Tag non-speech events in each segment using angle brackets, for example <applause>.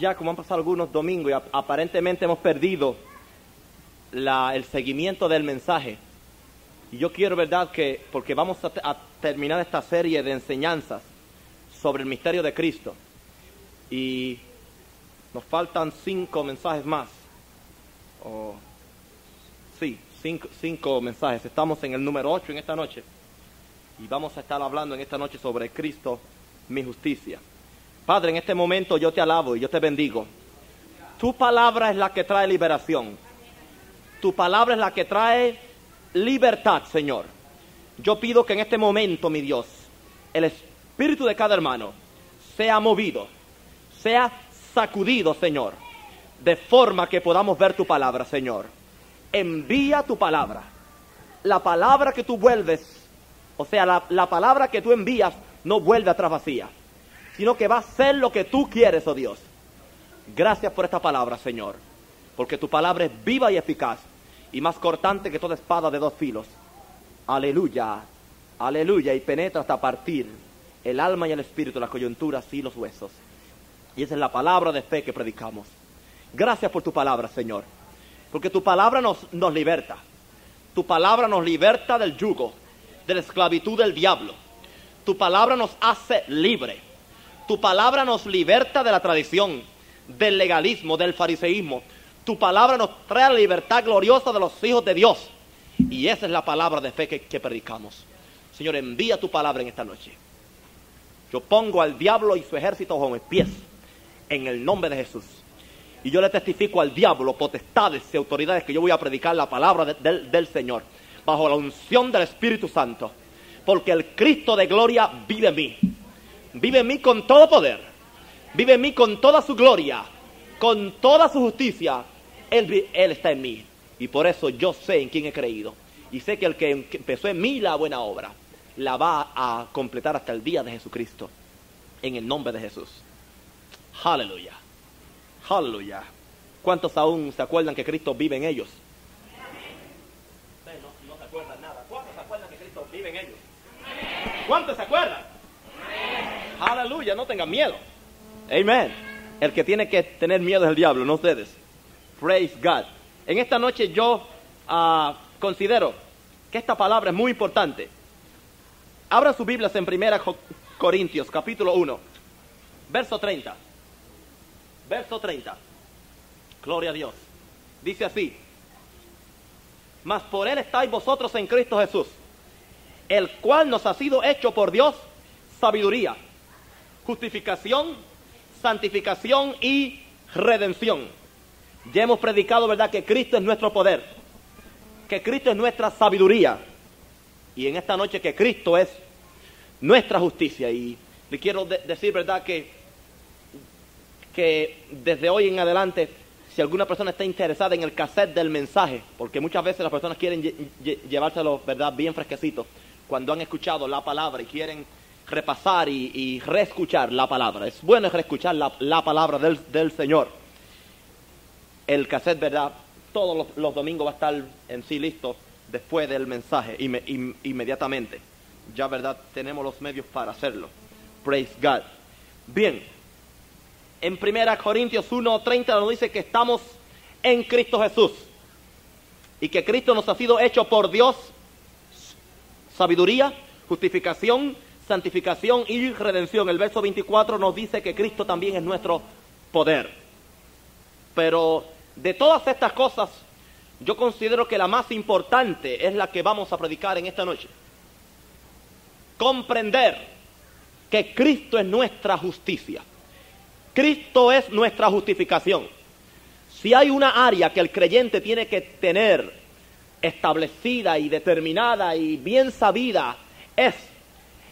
ya como han pasado algunos domingos y ap- aparentemente hemos perdido el seguimiento del mensaje. Y yo quiero, ¿verdad?, que, porque vamos a, te- a terminar esta serie de enseñanzas sobre el misterio de Cristo. Y nos faltan cinco mensajes más. Sí, cinco, cinco mensajes. Estamos en el número ocho en esta noche. Y vamos a estar hablando en esta noche sobre Cristo, mi justicia. Padre, en este momento yo te alabo y yo te bendigo. Tu palabra es la que trae liberación. Tu palabra es la que trae libertad, Señor. Yo pido que en este momento, mi Dios, el espíritu de cada hermano sea movido, sea sacudido, Señor, de forma que podamos ver tu palabra, Señor. Envía tu palabra. La palabra que tú vuelves, o sea, la, la palabra que tú envías no vuelve atrás vacía, sino que va a ser lo que tú quieres, oh Dios. Gracias por esta palabra, Señor, porque tu palabra es viva y eficaz y más cortante que toda espada de dos filos. Aleluya, aleluya, y penetra hasta partir el alma y el espíritu, las coyunturas y los huesos. Y esa es la palabra de fe que predicamos. Gracias por tu palabra, Señor, porque tu palabra nos, nos liberta. Tu palabra nos liberta del yugo, de la esclavitud del diablo. Tu palabra nos hace libre. Tu palabra nos liberta de la tradición, del legalismo, del fariseísmo. Tu palabra nos trae la libertad gloriosa de los hijos de Dios. Y esa es la palabra de fe que, predicamos. Señor, envía tu palabra en esta noche. Yo pongo al diablo y su ejército bajo mis pies en el nombre de Jesús. Y yo le testifico al diablo, potestades y autoridades que yo voy a predicar la palabra de- del, del Señor bajo la unción del Espíritu Santo. Porque el Cristo de gloria vive en mí. Vive en mí con todo poder. Vive en mí con toda su gloria. Con toda su justicia. Él, está en mí. Y por eso yo sé en quién he creído. Y sé que el que em- empezó en mí la buena obra la va a completar hasta el día de Jesucristo. En el nombre de Jesús. Aleluya. Aleluya. ¿Cuántos aún se acuerdan que Cristo vive en ellos? No se acuerdan nada. ¿Cuántos se acuerdan que Cristo vive en ellos? ¿Cuántos se acuerdan? Aleluya, no tengan miedo. Amén. El que tiene que tener miedo es el diablo, no ustedes. Praise God. En esta noche yo ah, considero que esta palabra es muy importante. Abran sus Biblias en 1 Corintios, capítulo 1, verso 30. Verso 30. Gloria a Dios. Dice así. Mas por él estáis vosotros en Cristo Jesús, el cual nos ha sido hecho por Dios sabiduría, justificación, santificación y redención. Ya hemos predicado, ¿verdad?, que Cristo es nuestro poder, que Cristo es nuestra sabiduría, y en esta noche que Cristo es nuestra justicia. Y le quiero de- decir, ¿verdad?, que, que desde hoy en adelante, si alguna persona está interesada en el cassette del mensaje, porque muchas veces las personas quieren lle- lle- llevárselo, ¿verdad?, bien fresquecito, cuando han escuchado la palabra y quieren repasar y, reescuchar la palabra. Es bueno reescuchar la, la palabra del, del Señor. El cassette, ¿verdad? Todos los, los domingos va a estar en sí listo después del mensaje, inme- in- inmediatamente. Ya, ¿verdad? Tenemos los medios para hacerlo. Praise God. Bien, en 1 Corintios 1.30 nos dice que estamos en Cristo Jesús y que Cristo nos ha sido hecho por Dios sabiduría, justificación, santificación y redención. El verso 24 nos dice que Cristo también es nuestro poder. Pero de todas estas cosas, yo considero que la más importante es la que vamos a predicar en esta noche. Comprender que Cristo es nuestra justicia. Cristo es nuestra justificación. Si hay una área que el creyente tiene que tener establecida y determinada y bien sabida, es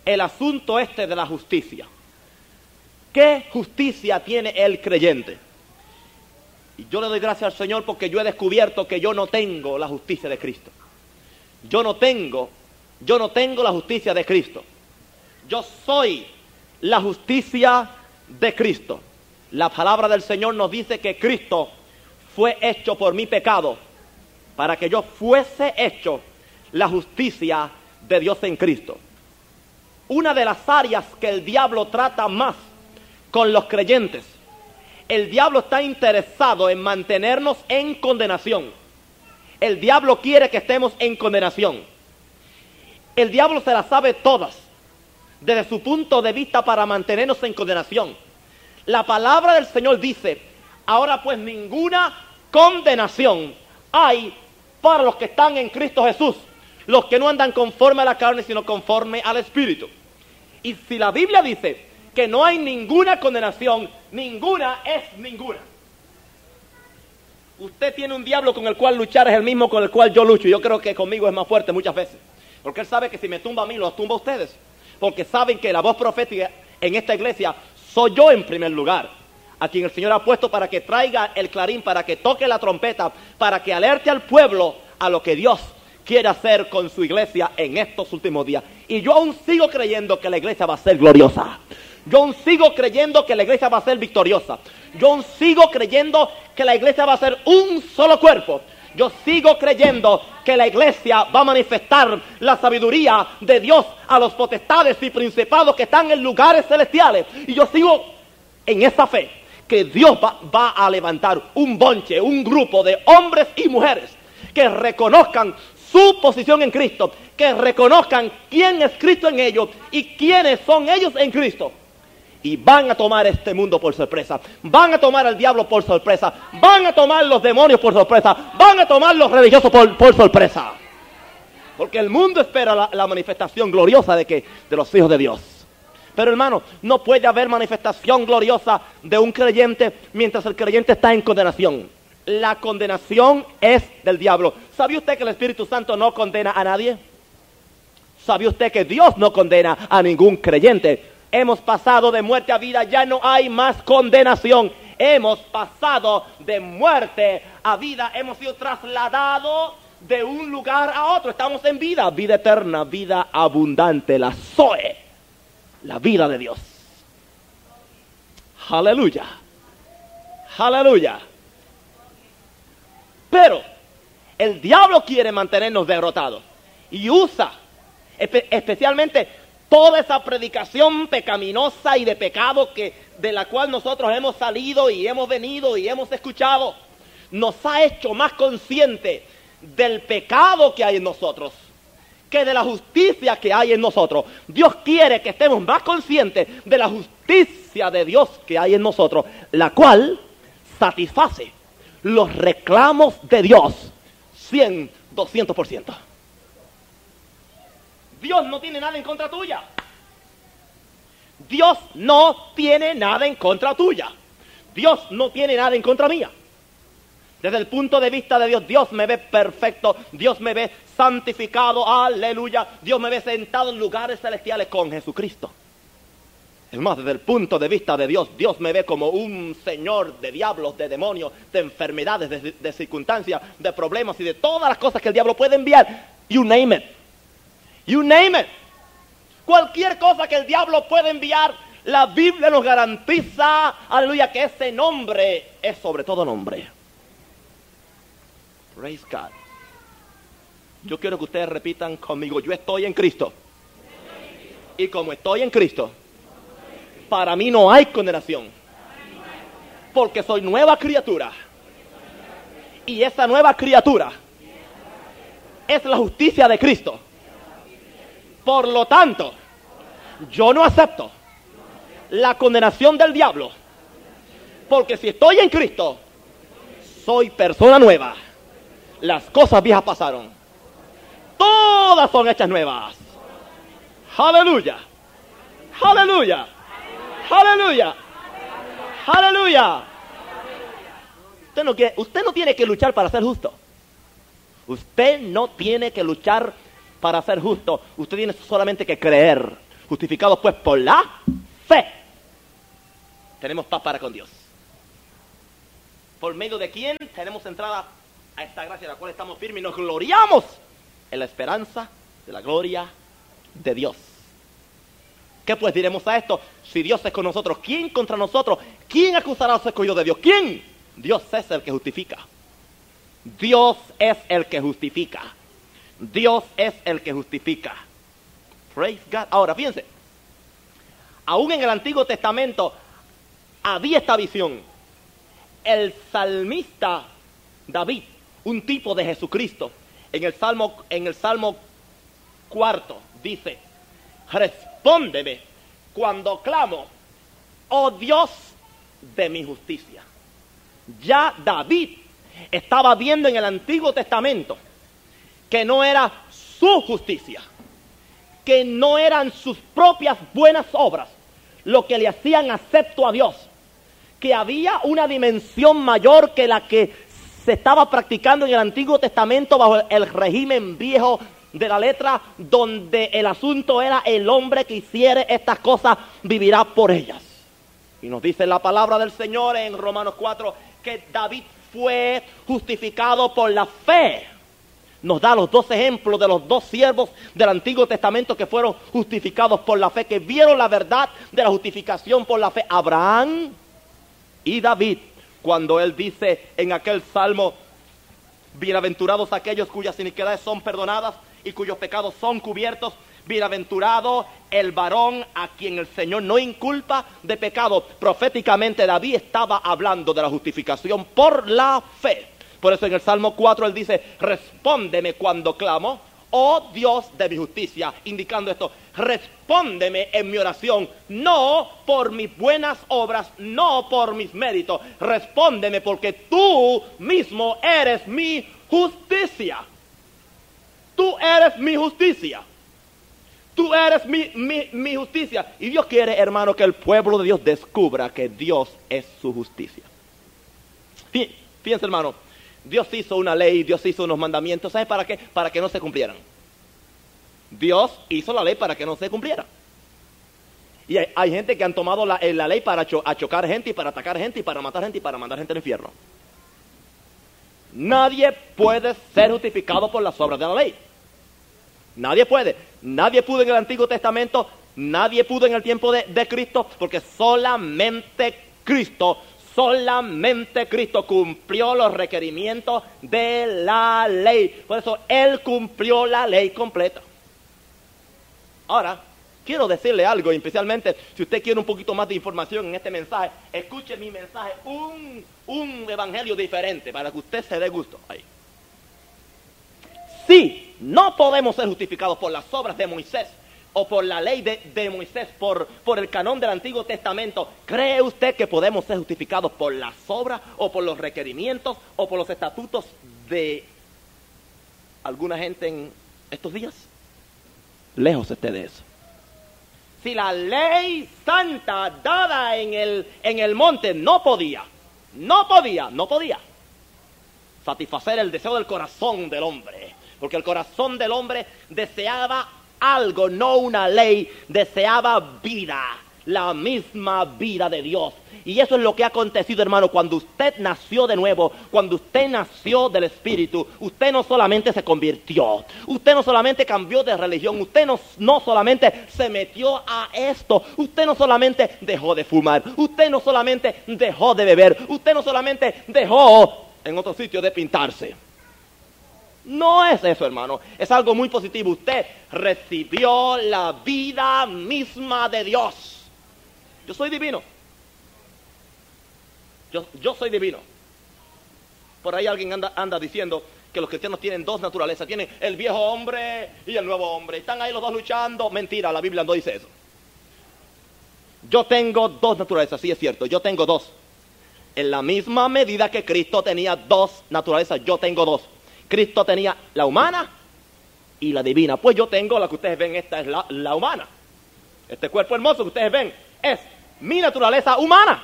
el asunto este de la justicia. ¿Qué justicia tiene el creyente? Y yo le doy gracias al Señor porque yo he descubierto que yo no tengo la justicia de Cristo. Yo no tengo, yo no tengo la justicia de Cristo. Yo soy la justicia de Cristo. La palabra del Señor nos dice que Cristo fue hecho por mi pecado para que yo fuese hecho la justicia de Dios en Cristo. Una de las áreas que el diablo trata más con los creyentes El diablo está interesado en mantenernos en condenación. El diablo quiere que estemos en condenación. El diablo se las sabe todas desde su punto de vista para mantenernos en condenación. La palabra del Señor dice, ahora pues ninguna condenación hay para los que están en Cristo Jesús, los que no andan conforme a la carne, sino conforme al Espíritu. Y si la Biblia dice que no hay ninguna condenación, ninguna es ninguna. Usted tiene un diablo con el cual luchar, es el mismo con el cual yo lucho. Yo creo que conmigo es más fuerte muchas veces. Porque él sabe que si me tumba a mí, los tumba a ustedes. Porque saben que la voz profética en esta iglesia soy yo en primer lugar. A quien el Señor ha puesto para que traiga el clarín, para que toque la trompeta, para que alerte al pueblo a lo que Dios quiere hacer con su iglesia en estos últimos días. Y yo aún sigo creyendo que la iglesia va a ser gloriosa. Yo aún sigo creyendo que la iglesia va a ser victoriosa. Yo aún sigo creyendo que la iglesia va a ser un solo cuerpo. Yo sigo creyendo que la iglesia va a manifestar la sabiduría de Dios a los potestades y principados que están en lugares celestiales. Y yo sigo en esa fe que Dios va, va a levantar un bonche, un grupo de hombres y mujeres que reconozcan su posición en Cristo, que reconozcan quién es Cristo en ellos y quiénes son ellos en Cristo. Y van a tomar este mundo por sorpresa, van a tomar al diablo por sorpresa, van a tomar los demonios por sorpresa, van a tomar los religiosos por, por sorpresa. Porque el mundo espera la, la manifestación gloriosa de, que, de los hijos de Dios. Pero hermano, no puede haber manifestación gloriosa de un creyente mientras el creyente está en condenación. La condenación es del diablo. ¿Sabe usted que el Espíritu Santo no condena a nadie? ¿Sabe usted que Dios no condena a ningún creyente? Hemos pasado de muerte a vida, ya no hay más condenación. Hemos pasado de muerte a vida, hemos sido trasladados de un lugar a otro. Estamos en vida, vida eterna, vida abundante, la Zoe, la vida de Dios. Aleluya. Aleluya. Pero el diablo quiere mantenernos derrotados y usa espe especialmente toda esa predicación pecaminosa y de pecado que de la cual nosotros hemos salido y hemos venido y hemos escuchado nos ha hecho más conscientes del pecado que hay en nosotros que de la justicia que hay en nosotros. Dios quiere que estemos más conscientes de la justicia de Dios que hay en nosotros, la cual satisface los reclamos de Dios 100, 200%. Dios no tiene nada en contra tuya. Dios no tiene nada en contra tuya. Dios no tiene nada en contra mía. Desde el punto de vista de Dios, Dios me ve perfecto, Dios me ve santificado, aleluya. Dios me ve sentado en lugares celestiales con Jesucristo. Es más, desde el punto de vista de Dios, Dios me ve como un señor de diablos, de demonios, de enfermedades, de, de circunstancias, de problemas y de todas las cosas que el diablo puede enviar. You name it. You name it. Cualquier cosa que el diablo pueda enviar, la Biblia nos garantiza, aleluya, que ese nombre es sobre todo nombre. Praise God. Yo quiero que ustedes repitan conmigo, yo estoy en Cristo. Y como estoy en Cristo, para mí no hay condenación. Porque soy nueva criatura. Y esa nueva criatura es la justicia de Cristo. Por lo tanto, yo no acepto la condenación del diablo. Porque si estoy en Cristo, soy persona nueva. Las cosas viejas pasaron. Todas son hechas nuevas. Aleluya. Aleluya. Aleluya. Aleluya. Usted no, usted no tiene que luchar para ser justo. Usted no tiene que luchar para ser justo. Usted tiene solamente que creer. Justificados pues por la fe. Tenemos paz para con Dios. Por medio de quién tenemos entrada a esta gracia, la cual estamos firmes y nos gloriamos en la esperanza de la gloria de Dios. ¿Qué pues diremos a esto? Si Dios es con nosotros, ¿quién contra nosotros? ¿Quién acusará a los escogidos de Dios? ¿Quién? Dios es el que justifica. Dios es el que justifica. Dios es el que justifica. Praise God. Ahora, fíjense. Aún en el Antiguo Testamento había esta visión el salmista David, un tipo de Jesucristo, en el Salmo, en el Salmo cuarto, dice, respóndeme cuando clamo, oh Dios de mi justicia. Ya David estaba viendo en el Antiguo Testamento que no era su justicia, que no eran sus propias buenas obras lo que le hacían acepto a Dios, que había una dimensión mayor que la que se estaba practicando en el Antiguo Testamento bajo el régimen viejo de la letra, donde el asunto era el hombre que hiciere estas cosas vivirá por ellas. Y nos dice la palabra del Señor en Romanos 4 que David fue justificado por la fe. Nos da los dos ejemplos de los dos siervos del Antiguo Testamento que fueron justificados por la fe, que vieron la verdad de la justificación por la fe. Abraham y David, cuando él dice en aquel salmo, bienaventurados aquellos cuyas iniquidades son perdonadas y cuyos pecados son cubiertos, Bienaventurado el varón a quien el Señor no inculpa de pecado. Proféticamente David estaba hablando de la justificación por la fe. Por eso en el Salmo 4 él dice, respóndeme cuando clamo, oh Dios de mi justicia, indicando esto, respóndeme en mi oración, no por mis buenas obras, no por mis méritos, respóndeme porque tú mismo eres mi justicia. Tú eres mi justicia. Tú eres mi, justicia. Y Dios quiere, hermano, que el pueblo de Dios descubra que Dios es su justicia. Fíjense, hermano, Dios hizo una ley, Dios hizo unos mandamientos. ¿Sabes para qué? Para que no se cumplieran. Dios hizo la ley para que no se cumpliera. Y hay, gente que han tomado la, eh, ley para chocar gente y para atacar gente y para matar gente y para mandar gente al infierno. Nadie puede ser justificado por las obras de la ley. Nadie puede. Nadie pudo en el Antiguo Testamento, nadie pudo en el tiempo de, Cristo, porque solamente Cristo, solamente Cristo cumplió los requerimientos de la ley. Por eso Él cumplió la ley completa. Ahora, quiero decirle algo, especialmente si usted quiere un poquito más de información en este mensaje, escuche mi mensaje, un, un evangelio diferente, para que usted se dé gusto. Ahí. Sí, no podemos ser justificados por las obras de Moisés o por la ley de, Moisés, por, el canón del Antiguo Testamento. ¿Cree usted que podemos ser justificados por las obras o por los requerimientos o por los estatutos de alguna gente en estos días? Lejos esté de eso. Si la ley santa dada en el monte no podía, no podía, no podía satisfacer el deseo del corazón del hombre, porque el corazón del hombre deseaba algo, no una ley, deseaba vida, la misma vida de Dios. Y eso es lo que ha acontecido, hermano, cuando usted nació de nuevo, cuando usted nació del Espíritu, usted no solamente se convirtió, usted no solamente cambió de religión, usted no, no solamente se metió a esto, usted no solamente dejó de fumar, usted no solamente dejó de beber, usted no solamente dejó en otro sitio de pintarse. No es eso, hermano. Es algo muy positivo. Usted recibió la vida misma de Dios. Yo soy divino. Yo, yo soy divino. Por ahí alguien anda, anda diciendo que los cristianos tienen dos naturalezas. Tienen el viejo hombre y el nuevo hombre. Están ahí los dos luchando. Mentira, la Biblia no dice eso. Yo tengo dos naturalezas, sí es cierto. Yo tengo dos. En la misma medida que Cristo tenía dos naturalezas, yo tengo dos. Cristo tenía la humana y la divina. Pues yo tengo la que ustedes ven, esta es la, humana. Este cuerpo hermoso que ustedes ven es mi naturaleza humana.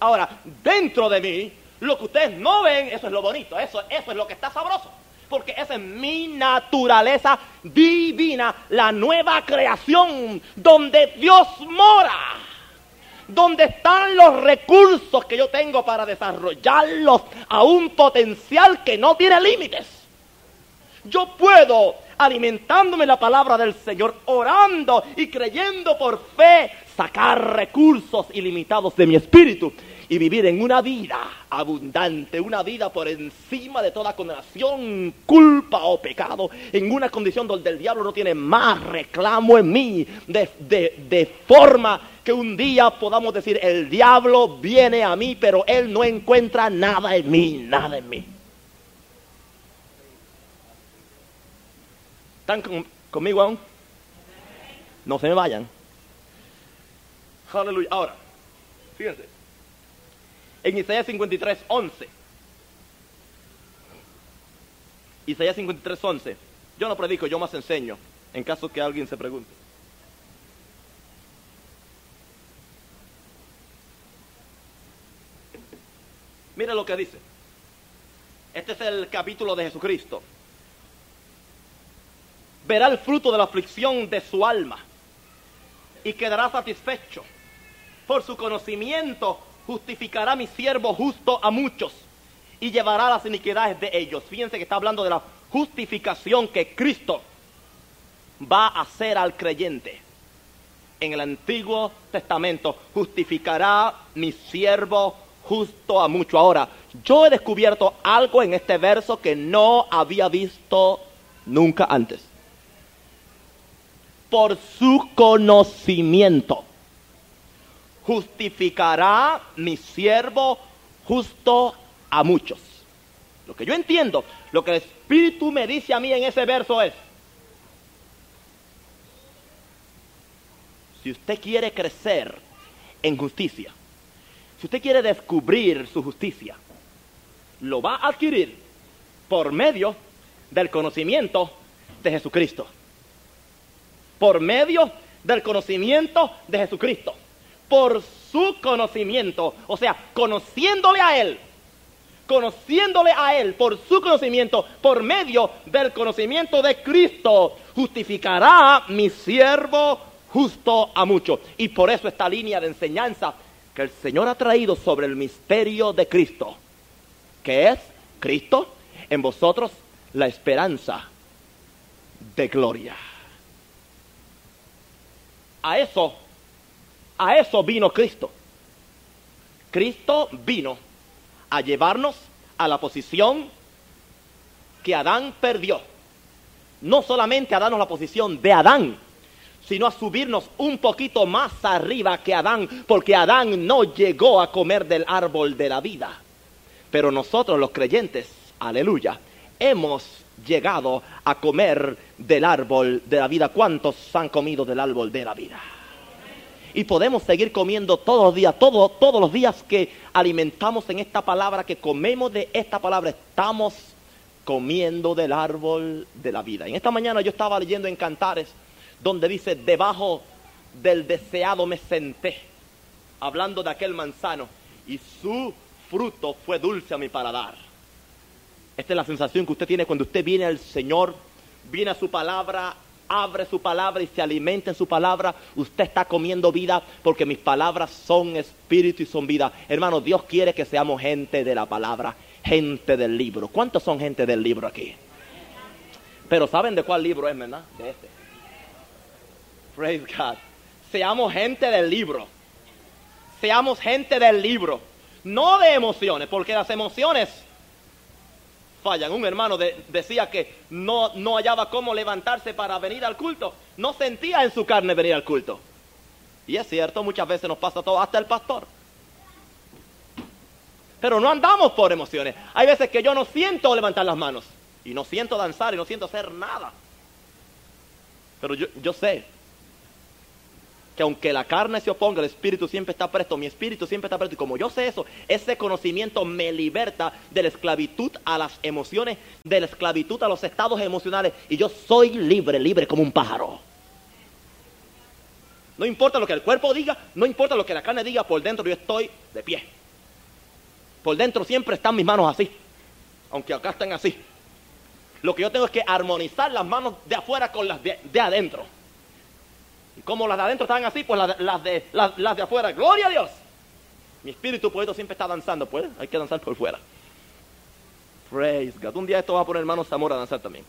Ahora, dentro de mí, lo que ustedes no ven, eso es lo bonito, eso, eso es lo que está sabroso. Porque esa es mi naturaleza divina, la nueva creación donde Dios mora donde están los recursos que yo tengo para desarrollarlos a un potencial que no tiene límites. Yo puedo, alimentándome la palabra del Señor, orando y creyendo por fe, sacar recursos ilimitados de mi espíritu. Y vivir en una vida abundante, una vida por encima de toda condenación, culpa o pecado, en una condición donde el diablo no tiene más reclamo en mí, de, de forma que un día podamos decir, el diablo viene a mí, pero él no encuentra nada en mí, nada en mí. ¿Están conmigo aún? No se me vayan. Aleluya. Ahora, fíjense. En Isaías 53, 11. Isaías 53, 11. Yo no predico, yo más enseño, en caso que alguien se pregunte. Mira lo que dice. Este es el capítulo de Jesucristo. Verá el fruto de la aflicción de su alma y quedará satisfecho. Por su conocimiento justificará mi siervo justo a muchos y llevará las iniquidades de ellos. Fíjense que está hablando de la justificación que Cristo va a hacer al creyente. En el Antiguo Testamento justificará mi siervo justo a mucho. Ahora, yo he descubierto algo en este verso que no había visto nunca antes. Por su conocimiento justificará mi siervo justo a muchos. Lo que yo entiendo, lo que el Espíritu me dice a mí en ese verso es, si usted quiere crecer en justicia, si usted quiere descubrir su justicia, lo va a adquirir por medio del conocimiento de Jesucristo. Por medio del conocimiento de Jesucristo. Por su conocimiento, o sea, conociéndole a Él, conociéndole a Él por su conocimiento, por medio del conocimiento de Cristo, justificará mi siervo justo a muchos. Y por eso esta línea de enseñanza que el Señor ha traído sobre el misterio de Cristo, que es Cristo en vosotros la esperanza de gloria. A eso, a eso vino Cristo. Cristo vino a llevarnos a la posición que Adán perdió. No solamente a darnos la posición de Adán, sino a subirnos un poquito más arriba que Adán, porque Adán no llegó a comer del árbol de la vida. Pero nosotros los creyentes, aleluya, hemos llegado a comer del árbol de la vida. ¿Cuántos han comido del árbol de la vida? Y podemos seguir comiendo todos los días, todos los días que alimentamos en esta palabra, que comemos de esta palabra, estamos comiendo del árbol de la vida. En esta mañana yo estaba leyendo en Cantares donde dice, debajo del deseado me senté, hablando de aquel manzano, y su fruto fue dulce a mi paladar. Esta es la sensación que usted tiene cuando usted viene al Señor, viene a su palabra, abre su palabra y se alimenta en su palabra, usted está comiendo vida porque mis palabras son espíritu y son vida. Hermano, Dios quiere que seamos gente de la palabra, gente del libro. ¿Cuántos son gente del libro aquí? Pero ¿saben de cuál libro es, verdad? De este. Praise God. Seamos gente del libro. Seamos gente del libro. No de emociones, porque las emociones fallan. Un hermano decía que no, no hallaba cómo levantarse para venir al culto. No sentía en su carne venir al culto. Y es cierto, muchas veces nos pasa todo, hasta el pastor. Pero no andamos por emociones. Hay veces que yo no siento levantar las manos. Y no siento danzar y no siento hacer nada. Pero yo, yo sé que aunque la carne se oponga, el espíritu siempre está presto, mi espíritu siempre está presto. Y como yo sé eso, ese conocimiento me liberta de la esclavitud a las emociones, de la esclavitud a los estados emocionales. Y yo soy libre, libre como un pájaro. No importa lo que el cuerpo diga, no importa lo que la carne diga, por dentro yo estoy de pie. Por dentro siempre están mis manos así, aunque acá están así. Lo que yo tengo es que armonizar las manos de afuera con las de adentro. Y como las de adentro están así, pues las, de, las, de afuera, gloria a Dios. Mi espíritu poeta siempre está danzando, pues hay que danzar por fuera. Praise God. Un día esto va a poner hermano Zamora a danzar también.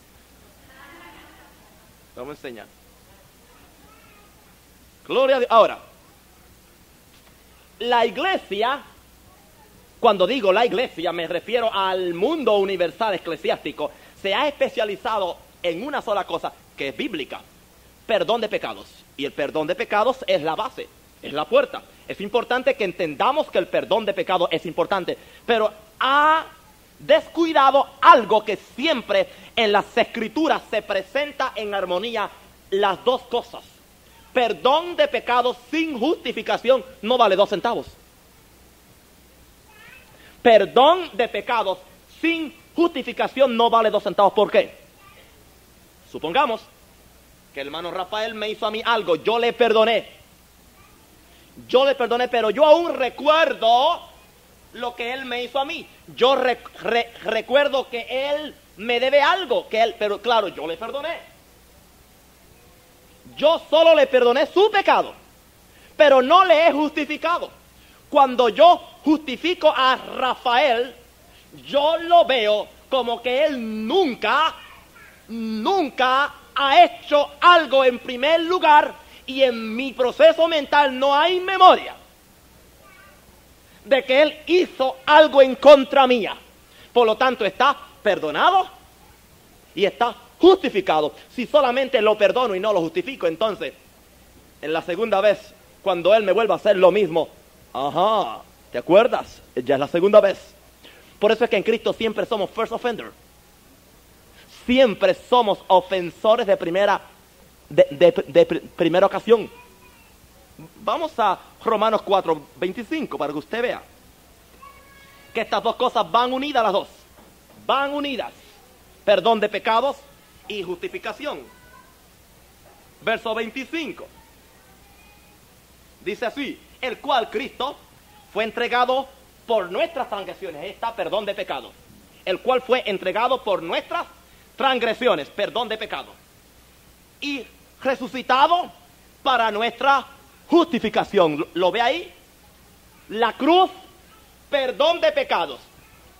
Vamos a enseñar. Gloria a Dios. Ahora, la iglesia Cuando digo la iglesia me refiero al mundo universal eclesiástico. Se ha especializado en una sola cosa, que es bíblica. Perdón de pecados. Y el perdón de pecados es la base, es la puerta. Es importante que entendamos que el perdón de pecados es importante. Pero ha descuidado algo que siempre en las escrituras se presenta en armonía las dos cosas. Perdón de pecados sin justificación no vale dos centavos. Perdón de pecados sin justificación no vale dos centavos. ¿Por qué? Supongamos que el hermano Rafael me hizo a mí algo, yo le perdoné. Yo le perdoné, pero yo aún recuerdo lo que él me hizo a mí. Yo recuerdo que él me debe algo, que él, pero claro, yo le perdoné. Yo solo le perdoné su pecado, pero no le he justificado. Cuando yo justifico a Rafael, yo lo veo como que él nunca, nunca ha hecho algo en primer lugar y en mi proceso mental no hay memoria de que él hizo algo en contra mía. Por lo tanto, está perdonado y está justificado. Si solamente lo perdono y no lo justifico, entonces, en la segunda vez, cuando él me vuelva a hacer lo mismo, ajá, ¿te acuerdas? Ya es la segunda vez. Por eso es que en Cristo siempre somos first offender. Siempre somos ofensores de primera, de, primera ocasión. Vamos a Romanos 4, 25 para que usted vea que estas dos cosas van unidas las dos. Van unidas. Perdón de pecados y justificación. Verso 25. Dice así, el cual Cristo fue entregado por nuestras transgresiones. Ahí está, perdón de pecado. El cual fue entregado por nuestras transgresiones, perdón de pecado. Y resucitado para nuestra justificación. ¿Lo ve ahí? La cruz, perdón de pecados.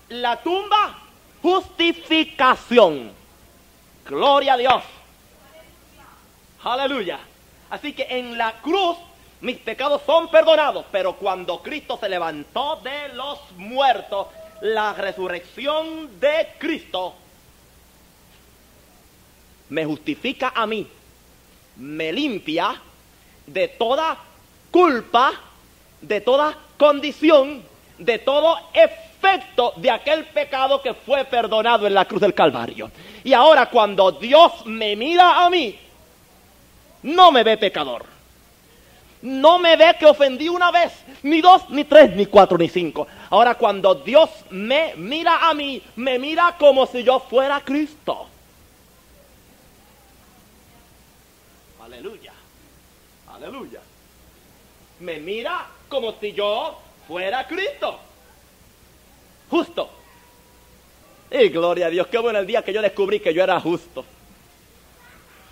La tumba, justificación. Gloria a Dios. Aleluya. Así que en la cruz mis pecados son perdonados, pero cuando Cristo se levantó de los muertos, la resurrección de Cristo me justifica a mí, me limpia de toda culpa, de toda condición, de todo efecto de aquel pecado que fue perdonado en la cruz del Calvario. Y ahora cuando Dios me mira a mí, no me ve pecador no me ve que ofendí una vez, ni dos, ni tres, ni cuatro, ni cinco. Ahora cuando Dios me mira a mí, me mira como si yo fuera Cristo. Aleluya, aleluya. Me mira como si yo fuera Cristo. Justo. Y gloria a Dios, qué bueno el día que yo descubrí que yo era justo.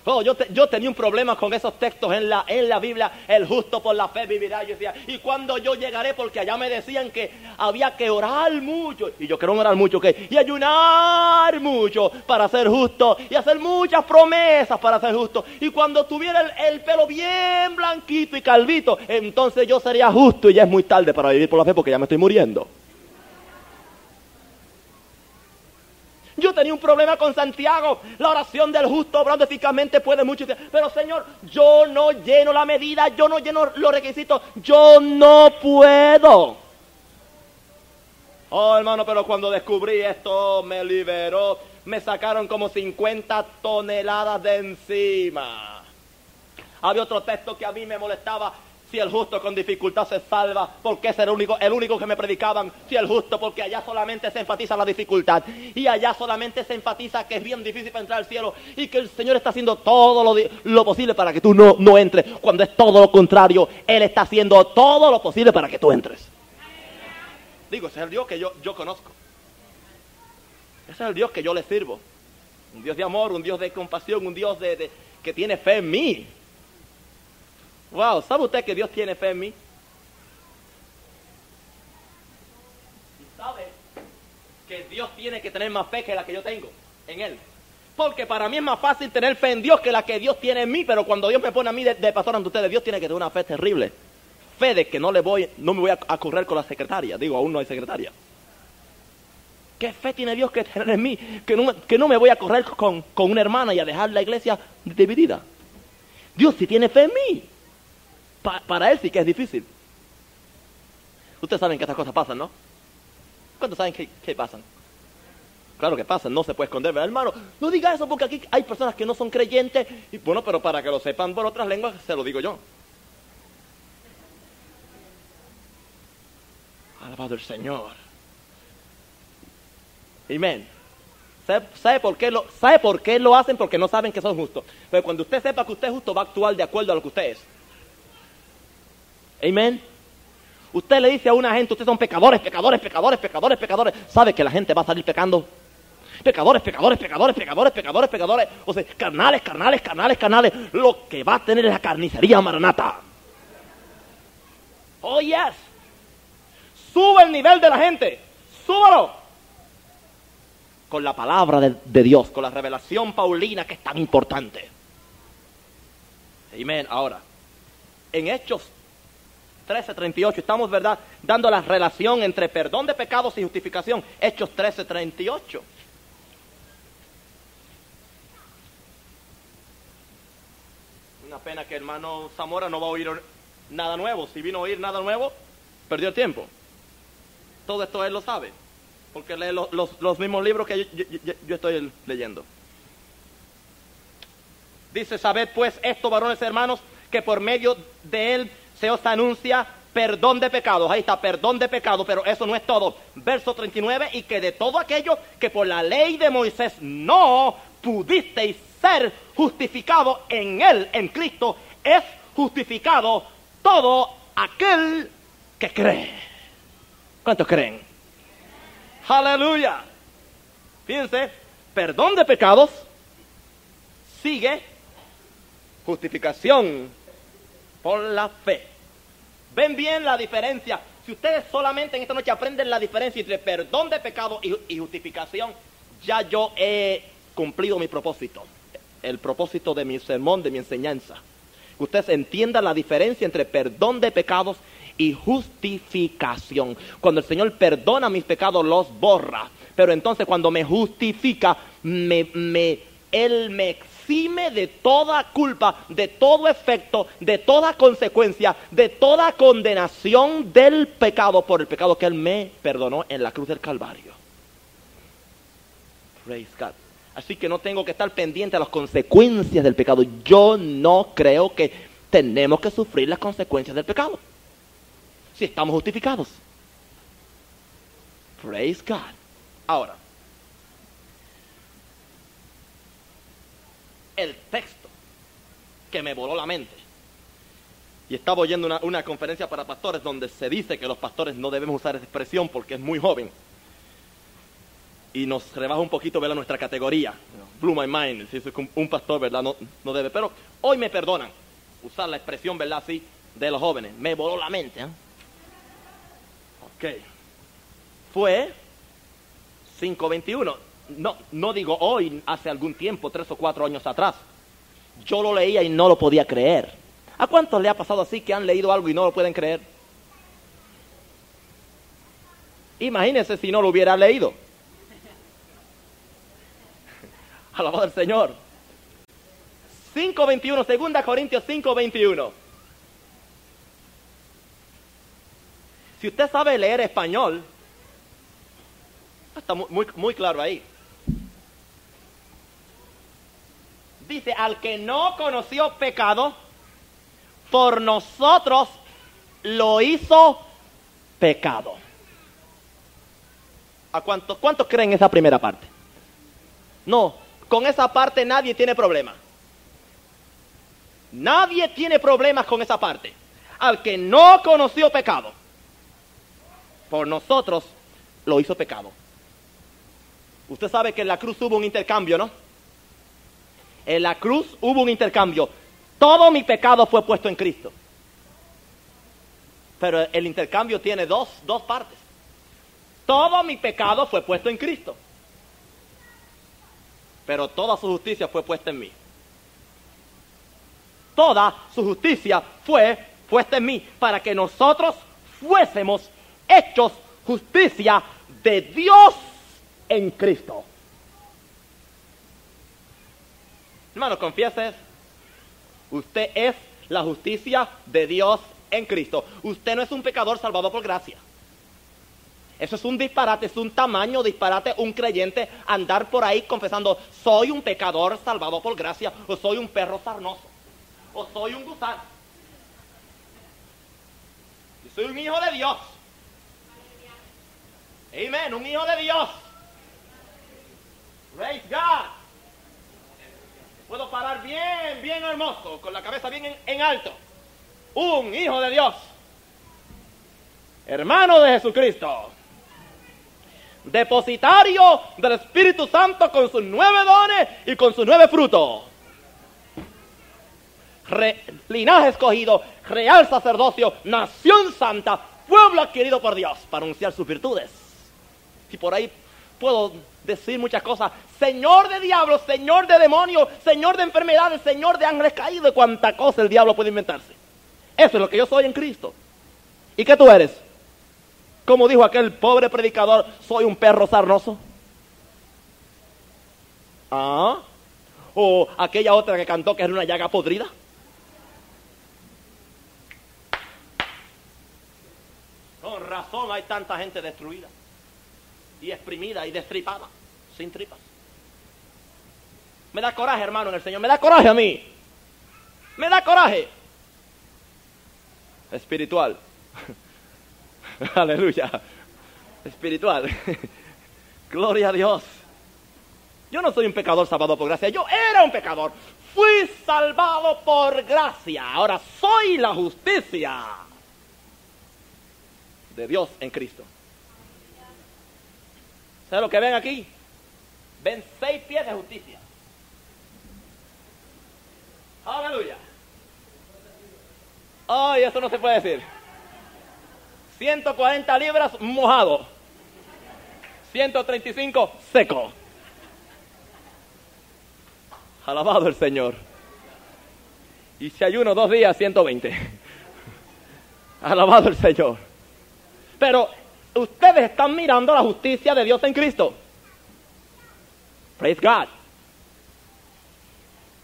Oh, yo, yo, tenía un problema con esos textos en la, en la Biblia, el justo por la fe vivirá. Yo decía, ¿y cuando yo llegaré? Porque allá me decían que había que orar mucho. Y yo quiero orar mucho, ¿qué? Y ayunar mucho para ser justo. Y hacer muchas promesas para ser justo. Y cuando tuviera el, el pelo bien blanquito y calvito, entonces yo sería justo. Y ya es muy tarde para vivir por la fe porque ya me estoy muriendo. Yo tenía un problema con Santiago. La oración del justo obrando eficazmente puede mucho. Pero Señor, yo no lleno la medida, yo no lleno los requisitos, yo no puedo. Oh hermano, pero cuando descubrí esto me liberó. Me sacaron como 50 toneladas de encima. Había otro texto que a mí me molestaba si el justo con dificultad se salva, porque era el único, el único que me predicaban. Si el justo, porque allá solamente se enfatiza la dificultad. Y allá solamente se enfatiza que es bien difícil para entrar al cielo. Y que el Señor está haciendo todo lo, lo posible para que tú no, no entres. Cuando es todo lo contrario, Él está haciendo todo lo posible para que tú entres. Digo, ese es el Dios que yo, yo conozco. Ese es el Dios que yo le sirvo. Un Dios de amor, un Dios de compasión, un Dios de, que tiene fe en mí. Wow, ¿sabe usted que Dios tiene fe en mí? Sabe que Dios tiene que tener más fe que la que yo tengo en Él. Porque para mí es más fácil tener fe en Dios que la que Dios tiene en mí, pero cuando Dios me pone a mí de, pastor ante ustedes, Dios tiene que tener una fe terrible. fe de que no le voy, no me voy a, a correr con la secretaria. Digo, aún no hay secretaria. ¿Qué fe tiene Dios que tener en mí? Que no, que no me voy a correr con, con una hermana y a dejar la iglesia dividida. Dios sí tiene fe en mí. Pa- para Él sí que es difícil. Ustedes saben que estas cosas pasan, ¿no? ¿Cuántos saben que, pasan? Claro que pasan, no se puede esconder, ¿verdad, hermano? No diga eso porque aquí hay personas que no son creyentes. Y bueno, pero para que lo sepan por otras lenguas, se lo digo yo. Alabado el Señor. Amén. ¿Sabe, sabe por qué lo, ¿Sabe por qué lo hacen? Porque no saben que son justos. Pero cuando usted sepa que usted es justo, va a actuar de acuerdo a lo que usted es. Amén. Usted le dice a una gente, ustedes son pecadores, pecadores, pecadores, pecadores, pecadores. Sabe que la gente va a salir pecando. Pecadores, pecadores, pecadores, pecadores, pecadores, pecadores. O sea, carnales, carnales, carnales, carnales. Lo que va a tener es la carnicería maranata. Oh, yes. Sube el nivel de la gente. Súbalo. Con la palabra de, Dios, con la revelación paulina que es tan importante. Amén. Ahora, en Hechos 13:38 estamos, ¿verdad?, dando la relación entre perdón de pecados y justificación. Hechos 13:38. Una pena que el hermano Zamora no va a oír nada nuevo. Si vino a oír nada nuevo, perdió el tiempo. Todo esto él lo sabe, porque lee los, los- mismos libros que yo estoy leyendo. Dice, sabed pues esto, varones hermanos, que por medio de él se os anuncia perdón de pecados. Ahí está, perdón de pecados, pero eso no es todo. Verso 39, y que de todo aquello que por la ley de Moisés no pudisteis ser justificado en él, en Cristo, es justificado todo aquel que cree. ¿Cuántos creen? Aleluya. Fíjense, perdón de pecados sigue justificación por la fe. ¿Ven bien la diferencia? Si ustedes solamente en esta noche aprenden la diferencia entre perdón de pecado y, justificación, ya yo he cumplido mi propósito. El propósito de mi sermón, de mi enseñanza. Que ustedes entiendan la diferencia entre perdón de pecados y justificación. Cuando el Señor perdona mis pecados, los borra. Pero entonces cuando me justifica, me, me, Él me exime de toda culpa, de todo efecto, de toda consecuencia, de toda condenación del pecado por el pecado que Él me perdonó en la cruz del Calvario. Praise God. Así que no tengo que estar pendiente a las consecuencias del pecado. Yo no creo que tenemos que sufrir las consecuencias del pecado. Si estamos justificados. Praise God. Ahora, el texto que me voló la mente. Y estaba oyendo una, una conferencia para pastores donde se dice que los pastores no debemos usar esa expresión porque es muy joven. Y nos rebaja un poquito ¿verdad? nuestra categoría. Blew my mind. Si es un, pastor, ¿verdad? No, no debe. Pero hoy me perdonan usar la expresión, ¿verdad? Así, de los jóvenes. Me voló la mente. ¿eh? Ok. Fue 521. No, no digo hoy, hace algún tiempo, tres o cuatro años atrás. Yo lo leía y no lo podía creer. ¿A cuántos le ha pasado así que han leído algo y no lo pueden creer? Imagínense si no lo hubiera leído. <laughs> Alabado al Señor. 5.21, 2 Corintios 5.21. Si usted sabe leer español, está muy, muy claro ahí. Dice, al que no conoció pecado, por nosotros lo hizo pecado. ¿A cuántos, cuántos creen esa primera parte? No, con esa parte nadie tiene problema. Nadie tiene problemas con esa parte. Al que no conoció pecado, por nosotros lo hizo pecado. Usted sabe que en la cruz hubo un intercambio, ¿no? En la cruz hubo un intercambio. Todo mi pecado fue puesto en Cristo. Pero el intercambio tiene dos, dos partes. Todo mi pecado fue puesto en Cristo. Pero toda su justicia fue puesta en mí. Toda su justicia fue puesta en mí para que nosotros fuésemos hechos justicia de Dios en Cristo. Hermano, confiese, usted es la justicia de Dios en Cristo. Usted no es un pecador salvado por gracia. Eso es un disparate, es un tamaño disparate, un creyente andar por ahí confesando, soy un pecador salvado por gracia, o soy un perro sarnoso, o soy un gusano. Yo soy un hijo de Dios. Amén, un hijo de Dios. Praise God. Puedo parar bien, bien hermoso, con la cabeza bien en, alto. Un hijo de Dios. Hermano de Jesucristo depositario del Espíritu Santo con sus nueve dones y con sus nueve frutos. linaje escogido, real sacerdocio, nación santa, pueblo adquirido por Dios para anunciar sus virtudes. Y por ahí puedo decir muchas cosas. Señor de diablos, Señor de demonios, Señor de enfermedades, Señor de ángeles caídos, cuánta cosa el diablo puede inventarse. Eso es lo que yo soy en Cristo. ¿Y qué tú eres? Como dijo aquel pobre predicador, soy un perro sarnoso. ¿Ah? O aquella otra que cantó que era una llaga podrida. Con razón hay tanta gente destruida y exprimida y destripada, sin tripas. Me da coraje, hermano, en el Señor. Me da coraje a mí. Me da coraje. Espiritual. <laughs> Aleluya. Espiritual. <laughs> Gloria a Dios. Yo no soy un pecador salvado por gracia. Yo era un pecador. Fui salvado por gracia. Ahora soy la justicia de Dios en Cristo. ¿Sabes lo que ven aquí? Ven seis pies de justicia. Aleluya. Ay, eso no se puede decir. 140 libras mojado. 135 seco. Alabado el Señor. Y si ayuno dos días, 120. Alabado el Señor. Pero ustedes están mirando la justicia de Dios en Cristo. Praise God.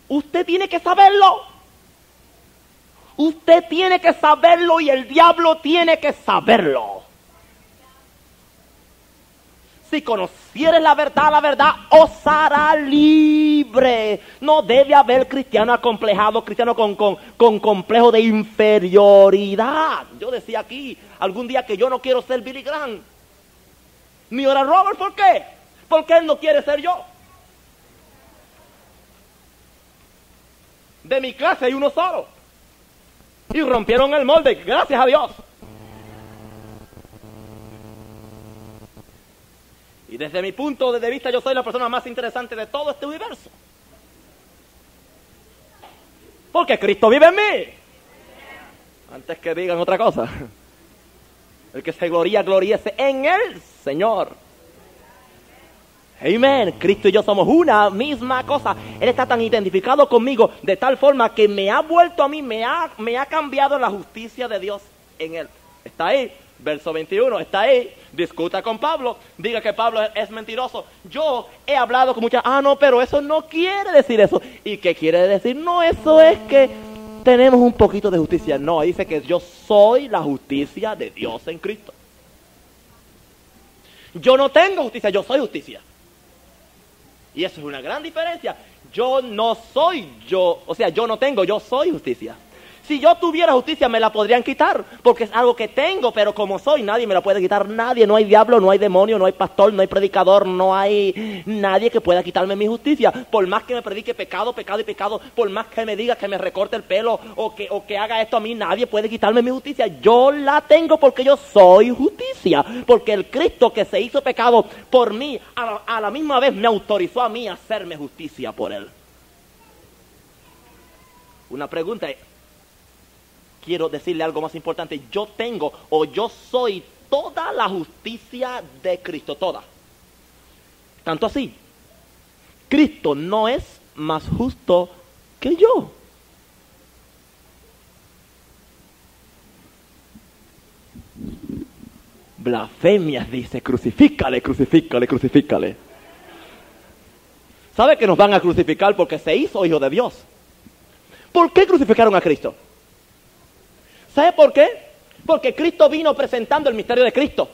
Usted tiene que saberlo. Usted tiene que saberlo y el diablo tiene que saberlo. Si conocieres la verdad, la verdad os hará libre. No debe haber cristiano acomplejado, cristiano con, con, con complejo de inferioridad. Yo decía aquí algún día que yo no quiero ser Billy Graham. Ni ahora Robert, ¿por qué? Porque él no quiere ser yo. De mi clase hay uno solo y rompieron el molde, gracias a Dios. Y desde mi punto de vista yo soy la persona más interesante de todo este universo. Porque Cristo vive en mí. Antes que digan otra cosa. El que se gloría, gloríese en el Señor. Amén. Cristo y yo somos una misma cosa. Él está tan identificado conmigo de tal forma que me ha vuelto a mí, me ha, me ha cambiado la justicia de Dios en él. Está ahí, verso 21, está ahí. Discuta con Pablo, diga que Pablo es mentiroso. Yo he hablado con muchas, ah, no, pero eso no quiere decir eso. ¿Y qué quiere decir? No, eso es que tenemos un poquito de justicia. No, dice que yo soy la justicia de Dios en Cristo. Yo no tengo justicia, yo soy justicia. Y eso es una gran diferencia. Yo no soy yo, o sea, yo no tengo, yo soy justicia. Si yo tuviera justicia me la podrían quitar, porque es algo que tengo, pero como soy, nadie me la puede quitar, nadie, no hay diablo, no hay demonio, no hay pastor, no hay predicador, no hay nadie que pueda quitarme mi justicia. Por más que me predique pecado, pecado y pecado, por más que me diga que me recorte el pelo o que, o que haga esto a mí, nadie puede quitarme mi justicia. Yo la tengo porque yo soy justicia, porque el Cristo que se hizo pecado por mí, a a la misma vez me autorizó a mí a hacerme justicia por él. Una pregunta, quiero decirle algo más importante. Yo tengo o yo soy toda la justicia de Cristo, toda. Tanto así, Cristo no es más justo que yo. Blasfemias dice, crucifícale, crucifícale, crucifícale. ¿Sabe que nos van a crucificar porque se hizo hijo de Dios? ¿Por qué crucificaron a Cristo? ¿Sabe por qué? Porque Cristo vino presentando el misterio de Cristo.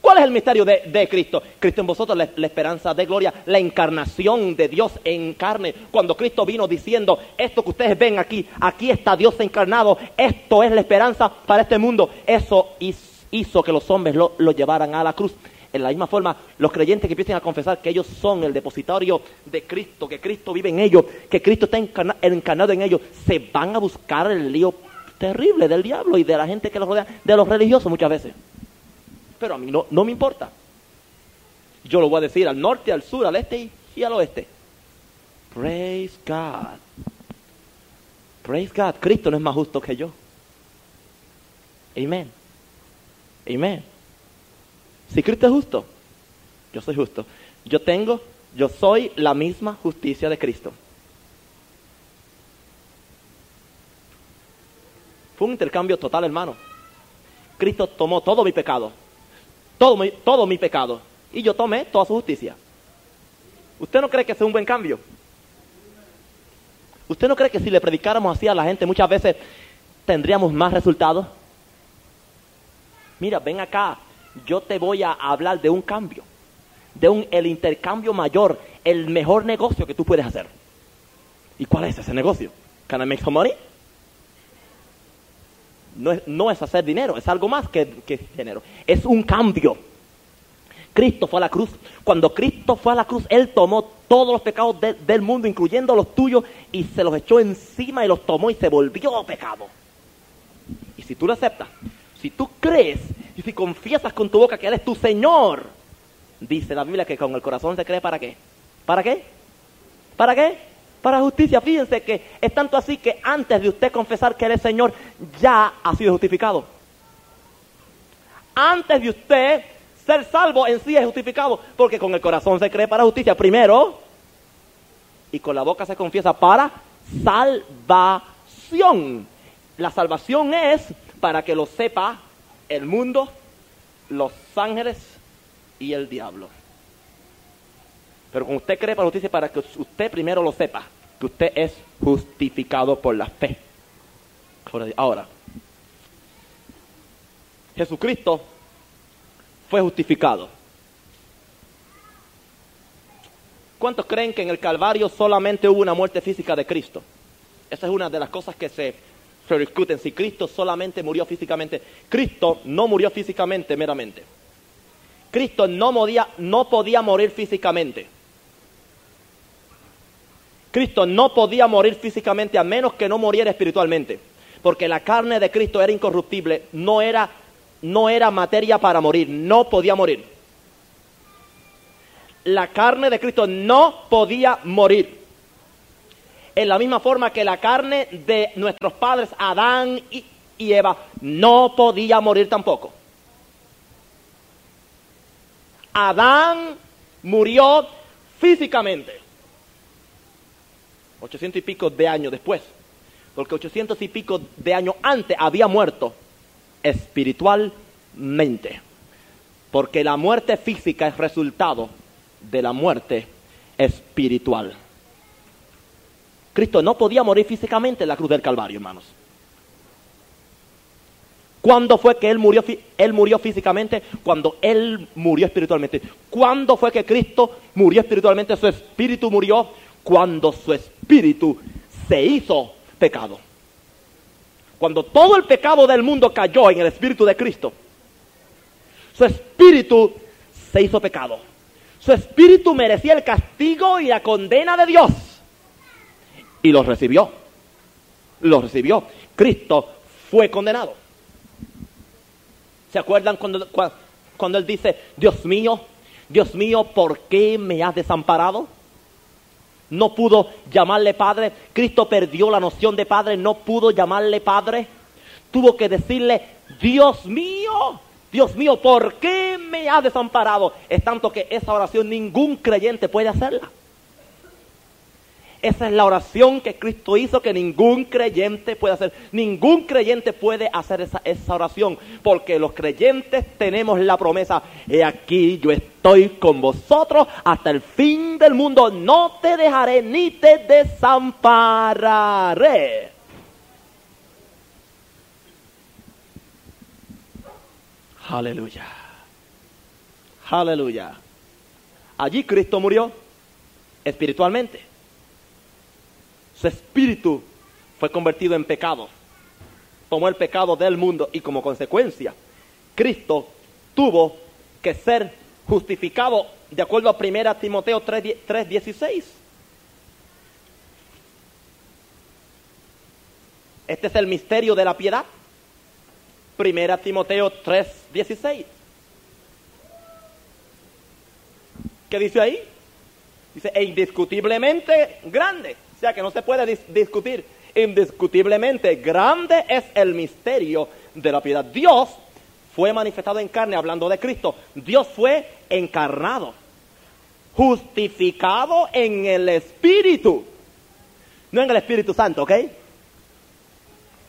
¿Cuál es el misterio de, Cristo? Cristo en vosotros, la, la, esperanza de gloria, la encarnación de Dios en carne. Cuando Cristo vino diciendo, esto que ustedes ven aquí, aquí está Dios encarnado, esto es la esperanza para este mundo. Eso hizo, que los hombres lo, llevaran a la cruz. En la misma forma, los creyentes que empiecen a confesar que ellos son el depositario de Cristo, que Cristo vive en ellos, que Cristo está encarnado en ellos, se van a buscar el lío terrible del diablo y de la gente que los rodea, de los religiosos muchas veces pero a mí no, no me importa. Yo lo voy a decir al norte, al sur, al este y, al oeste. Praise God. Praise God. Cristo no es más justo que yo. Amén. Amén. Si Cristo es justo, yo soy justo. Yo tengo, yo soy la misma justicia de Cristo. Fue un intercambio total, hermano. Cristo tomó todo mi pecado todo mi, todo mi pecado y yo tomé toda su justicia. ¿Usted no cree que es un buen cambio? ¿Usted no cree que si le predicáramos así a la gente muchas veces tendríamos más resultados? Mira, ven acá, yo te voy a hablar de un cambio, de un el intercambio mayor, el mejor negocio que tú puedes hacer. ¿Y cuál es ese negocio? Can I make some money? No es, hacer dinero, es algo más que, dinero. Es un cambio. Cristo fue a la cruz. Cuando Cristo fue a la cruz, Él tomó todos los pecados del mundo, incluyendo los tuyos, y se los echó encima y los tomó y se volvió pecado. Y si tú lo aceptas, si tú crees y si confiesas con tu boca que Él es tu Señor, dice la Biblia que con el corazón se cree para qué. ¿Para qué? ¿Para qué? Para justicia. Fíjense que es tanto así que antes de usted confesar que Él Señor, ya ha sido justificado. Antes de usted ser salvo en sí es justificado, porque con el corazón se cree para justicia primero y con la boca se confiesa para salvación. La salvación es para que lo sepa el mundo, los ángeles y el diablo. Pero con usted cree para justicia para que usted primero lo sepa, que usted es justificado por la fe. Ahora, Jesucristo fue justificado. ¿Cuántos creen que en el Calvario solamente hubo una muerte física de Cristo? Esa es una de las cosas que se, se discuten, si Cristo solamente murió físicamente. Cristo no murió físicamente meramente. Cristo no, no podía morir físicamente. Cristo no podía morir físicamente a menos que no muriera espiritualmente, porque la carne de Cristo era incorruptible, no era, no era materia para morir, no podía morir. La carne de Cristo no podía morir. En la misma forma que la carne de nuestros padres Adán y, y Eva no podía morir tampoco. Adán murió físicamente 800 y pico de años después, porque 800 y pico de años antes había muerto espiritualmente, porque la muerte física es resultado de la muerte espiritual. Cristo no podía morir físicamente en la cruz del Calvario, hermanos. ¿Cuándo fue que él murió, él murió físicamente? Cuando él murió espiritualmente. ¿Cuándo fue que Cristo murió espiritualmente? Su espíritu murió cuando su espíritu se hizo pecado. Cuando todo el pecado del mundo cayó en el espíritu de Cristo, su espíritu se hizo pecado. Su espíritu merecía el castigo y la condena de Dios. Y lo recibió. Lo recibió. Cristo fue condenado. ¿Se acuerdan cuando, cuando, él dice, Dios mío, Dios mío, ¿por qué me has desamparado? No pudo llamarle padre. Cristo perdió la noción de padre, no pudo llamarle padre. Tuvo que decirle, Dios mío, Dios mío, ¿por qué me has desamparado? Es tanto que esa oración ningún creyente puede hacerla. Esa es la oración que Cristo hizo que ningún creyente puede hacer. Ningún creyente puede hacer esa, esa oración porque los creyentes tenemos la promesa. He aquí yo estoy con vosotros hasta el fin del mundo. No te dejaré ni te desampararé. Aleluya. Aleluya. Allí Cristo murió espiritualmente. Su espíritu fue convertido en pecado. Tomó el pecado del mundo y como consecuencia, Cristo tuvo que ser justificado de acuerdo a 1 Timoteo 3:16. Este es el misterio de la piedad. 1 Timoteo 3:16. ¿Qué dice ahí? Dice, e indiscutiblemente grande. O sea que no se puede discutir. Indiscutiblemente grande es el misterio de la piedad. Dios fue manifestado en carne, hablando de Cristo. Dios fue encarnado, justificado en el Espíritu. No en el Espíritu Santo, ¿ok?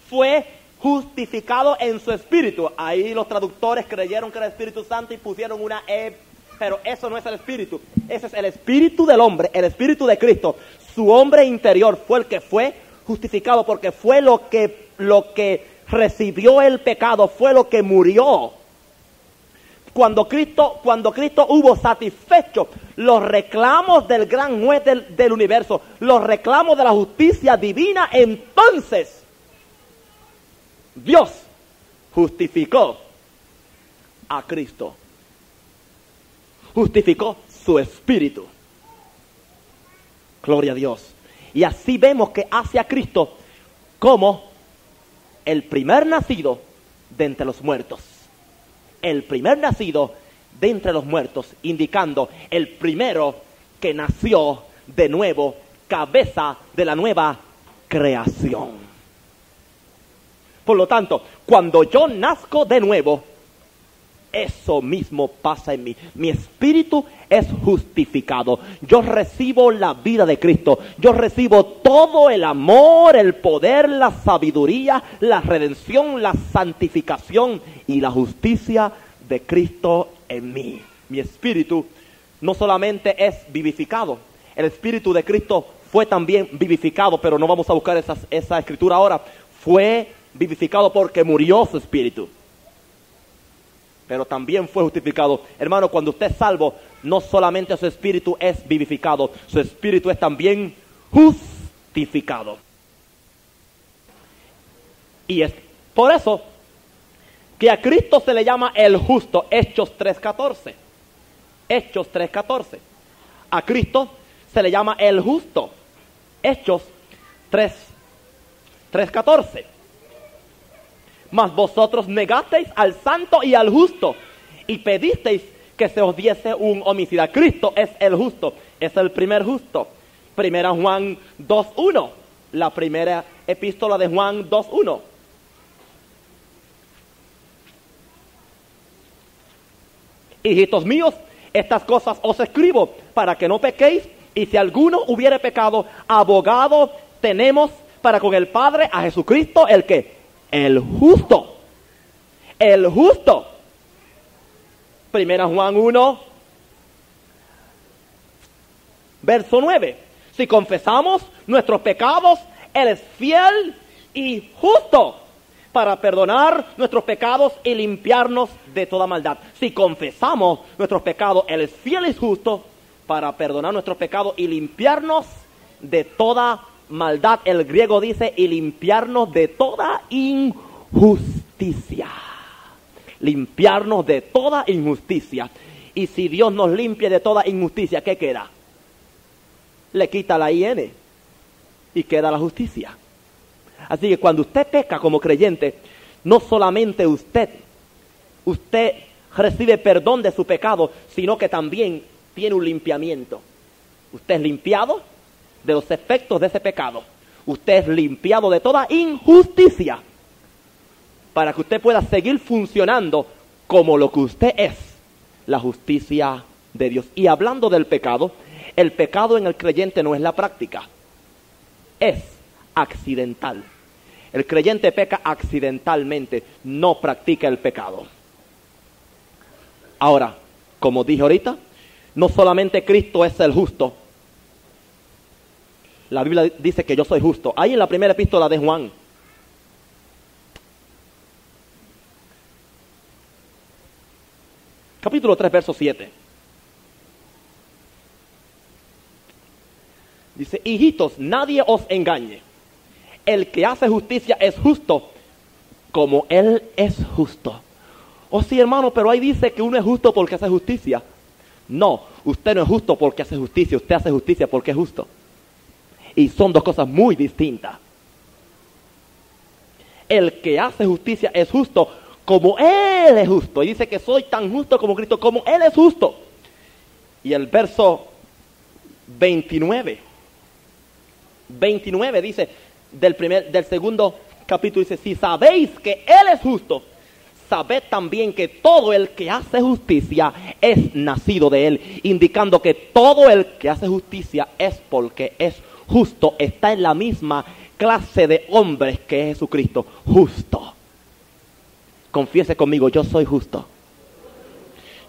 Fue justificado en su Espíritu. Ahí los traductores creyeron que era el Espíritu Santo y pusieron una E pero eso no es el espíritu. Ese es el espíritu del hombre, el espíritu de Cristo. Su hombre interior fue el que fue justificado porque fue lo que, lo que recibió el pecado, fue lo que murió. Cuando Cristo, cuando Cristo hubo satisfecho los reclamos del gran juez del, del universo, los reclamos de la justicia divina, entonces Dios justificó a Cristo justificó su espíritu. Gloria a Dios. Y así vemos que hace a Cristo como el primer nacido de entre los muertos. El primer nacido de entre los muertos, indicando el primero que nació de nuevo, cabeza de la nueva creación. Por lo tanto, cuando yo nazco de nuevo, eso mismo pasa en mí. Mi espíritu es justificado. Yo recibo la vida de Cristo. Yo recibo todo el amor, el poder, la sabiduría, la redención, la santificación y la justicia de Cristo en mí. Mi espíritu no solamente es vivificado, el espíritu de Cristo fue también vivificado, pero no vamos a buscar esa, escritura ahora. Fue vivificado porque murió su espíritu pero también fue justificado. Hermano, cuando usted es salvo, no solamente su espíritu es vivificado, su espíritu es también justificado. Y es por eso que a Cristo se le llama el justo, Hechos 3.14. Hechos 3.14. A Cristo se le llama el justo, Hechos 3.14 mas vosotros negasteis al santo y al justo y pedisteis que se os diese un homicida. Cristo es el justo, es el primer justo. Primera Juan 2.1, la primera epístola de Juan 2.1. Hijitos míos, estas cosas os escribo para que no pequéis y si alguno hubiere pecado, abogado tenemos para con el Padre a Jesucristo el que el justo. El justo. Primera Juan 1, verso 9. Si confesamos nuestros pecados, Él es fiel y justo para perdonar nuestros pecados y limpiarnos de toda maldad. Si confesamos nuestros pecados, Él es fiel y justo para perdonar nuestros pecados y limpiarnos de toda maldad, el griego dice, y limpiarnos de toda injusticia. Limpiarnos de toda injusticia. Y si Dios nos limpia de toda injusticia, ¿qué queda? Le quita la IN y queda la justicia. Así que cuando usted peca como creyente, no solamente usted, usted recibe perdón de su pecado, sino que también tiene un limpiamiento. Usted es limpiado de los efectos de ese pecado. Usted es limpiado de toda injusticia para que usted pueda seguir funcionando como lo que usted es, la justicia de Dios. Y hablando del pecado, el pecado en el creyente no es la práctica. es accidental. El creyente peca accidentalmente, no practica el pecado. Ahora, como dije ahorita, no solamente Cristo es el justo. La Biblia dice que yo soy justo. Ahí en la primera epístola de Juan. Capítulo 3, verso 7. Dice, hijitos, nadie os engañe. El que hace justicia es justo como Él es justo. Oh sí, hermano, pero ahí dice que uno es justo porque hace justicia. No, usted no es justo porque hace justicia, usted hace justicia porque es justo. Y son dos cosas muy distintas. El que hace justicia es justo como Él es justo. Y dice que soy tan justo como Cristo, como Él es justo. Y el verso 29. 29 dice, del, primer, del segundo capítulo dice, si sabéis que Él es justo, sabed también que todo el que hace justicia es nacido de Él, indicando que todo el que hace justicia es porque es justo, está en la misma clase de hombres que es Jesucristo, justo. Confiese conmigo, yo soy justo.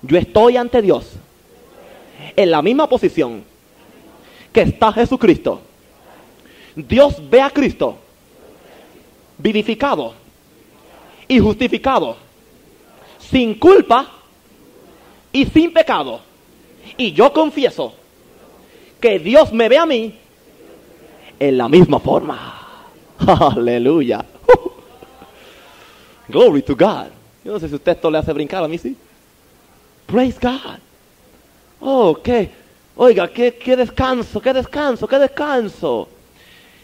Yo estoy ante Dios en la misma posición que está Jesucristo. Dios ve a Cristo vivificado y justificado, sin culpa y sin pecado. Y yo confieso que Dios me ve a mí en la misma forma. <laughs> Aleluya. <laughs> Glory to God. Yo no sé si usted esto le hace brincar a mí, sí. Praise God. Oh, qué, oiga, qué, qué descanso, qué descanso, qué descanso.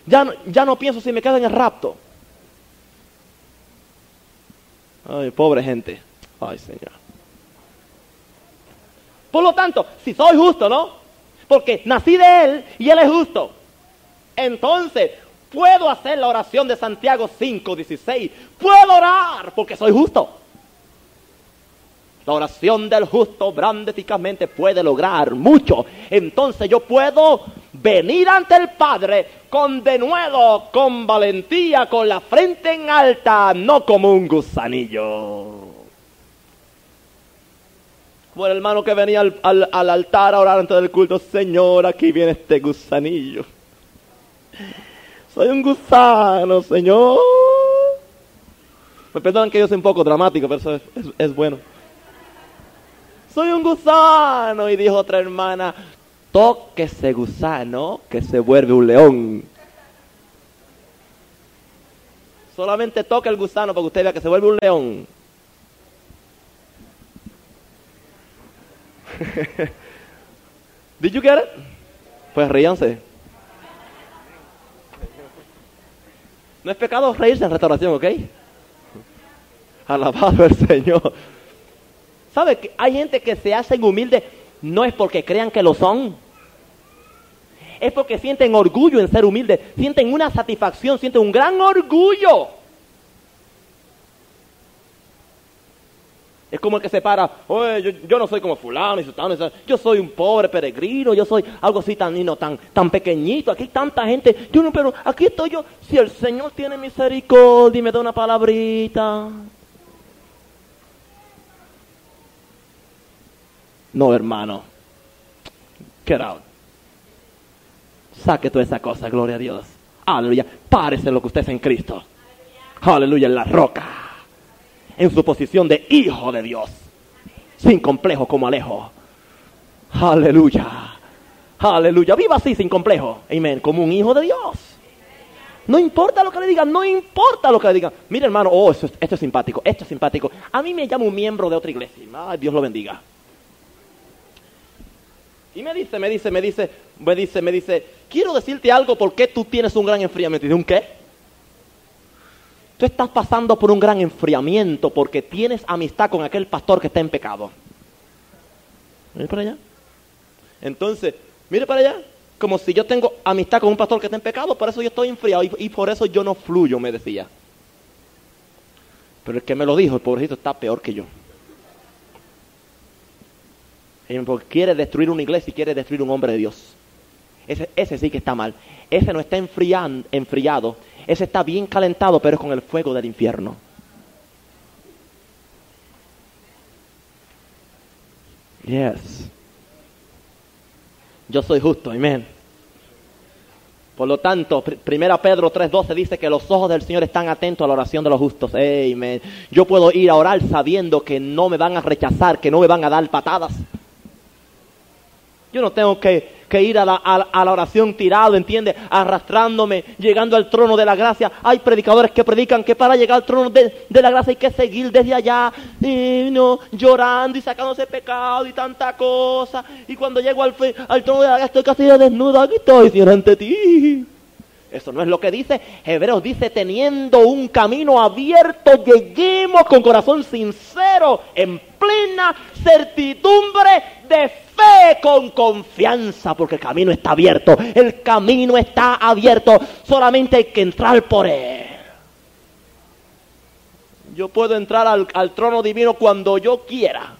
Ya no, ya no pienso si me quedo en el rapto. Ay, pobre gente. Ay, Señor. Por lo tanto, si soy justo, ¿no? Porque nací de Él y Él es justo. Entonces, puedo hacer la oración de Santiago 5:16. Puedo orar porque soy justo. La oración del justo obrando eficazmente puede lograr mucho. Entonces yo puedo venir ante el Padre con denuedo, con valentía, con la frente en alta, no como un gusanillo. Como el hermano que venía al, al altar a orar antes del culto, Señor, aquí viene este gusanillo. Soy un gusano, Señor. Me perdonan que yo soy un poco dramático, pero eso es, bueno. Soy un gusano. Y dijo otra hermana, toque ese gusano que se vuelve un león. Solamente toque el gusano para que usted vea que se vuelve un león. <laughs> Did you get it? Pues ríanse. No es pecado reírse en restauración, ¿ok? Alabado el Señor. ¿Sabe que hay gente que se hacen humildes no es porque crean que lo son? Es porque sienten orgullo en ser humildes, sienten una satisfacción, sienten un gran orgullo. Es como el que se para, oye, yo, no soy como fulano y sultano, yo soy un pobre peregrino, yo soy algo así tan, no, tan, tan pequeñito, aquí hay tanta gente, yo no, pero aquí estoy yo, si el Señor tiene misericordia y me da una palabrita. No, hermano, get out. Saque toda esa cosa, gloria a Dios. Aleluya, párese lo que usted es en Cristo. Aleluya, en la roca en su posición de hijo de Dios, sin complejo como Alejo. Aleluya. Aleluya. Viva así sin complejo. Amén. Como un hijo de Dios. No importa lo que le digan, no importa lo que le digan. Mire hermano, oh, esto, esto, es simpático, esto es simpático. A mí me llama un miembro de otra iglesia. Dios lo bendiga. Y me dice, me dice, me dice, me dice, me dice, quiero decirte algo porque tú tienes un gran enfriamiento. Y dice, ¿un qué? Tú estás pasando por un gran enfriamiento porque tienes amistad con aquel pastor que está en pecado. Mire para allá. Entonces, mire para allá. Como si yo tengo amistad con un pastor que está en pecado, por eso yo estoy enfriado y, por eso yo no fluyo, me decía. Pero el que me lo dijo, el pobrecito, está peor que yo. Porque quiere destruir una iglesia y quiere destruir un hombre de Dios. ese, ese sí que está mal. Ese no está enfrian- enfriado, ese está bien calentado, pero es con el fuego del infierno. Yes. Yo soy justo, amén. Por lo tanto, pr- primera Pedro 3:12 dice que los ojos del Señor están atentos a la oración de los justos. Amén. Yo puedo ir a orar sabiendo que no me van a rechazar, que no me van a dar patadas. Yo no tengo que, que ir a la, a la- oración tirado, ¿entiende? Arrastrándome, llegando al trono de la gracia. Hay predicadores que predican que para llegar al trono de, de la gracia hay que seguir desde allá, y no, llorando y sacándose pecado y tanta cosa. Y cuando llego al, al trono de la gracia estoy casi desnudo, aquí estoy, Señor, ante ti. Eso no es lo que dice. Hebreos dice, teniendo un camino abierto, lleguemos con corazón sincero, en plena certidumbre de fe, con confianza, porque el camino está abierto. El camino está abierto. Solamente hay que entrar por él. Yo puedo entrar al, al trono divino cuando yo quiera.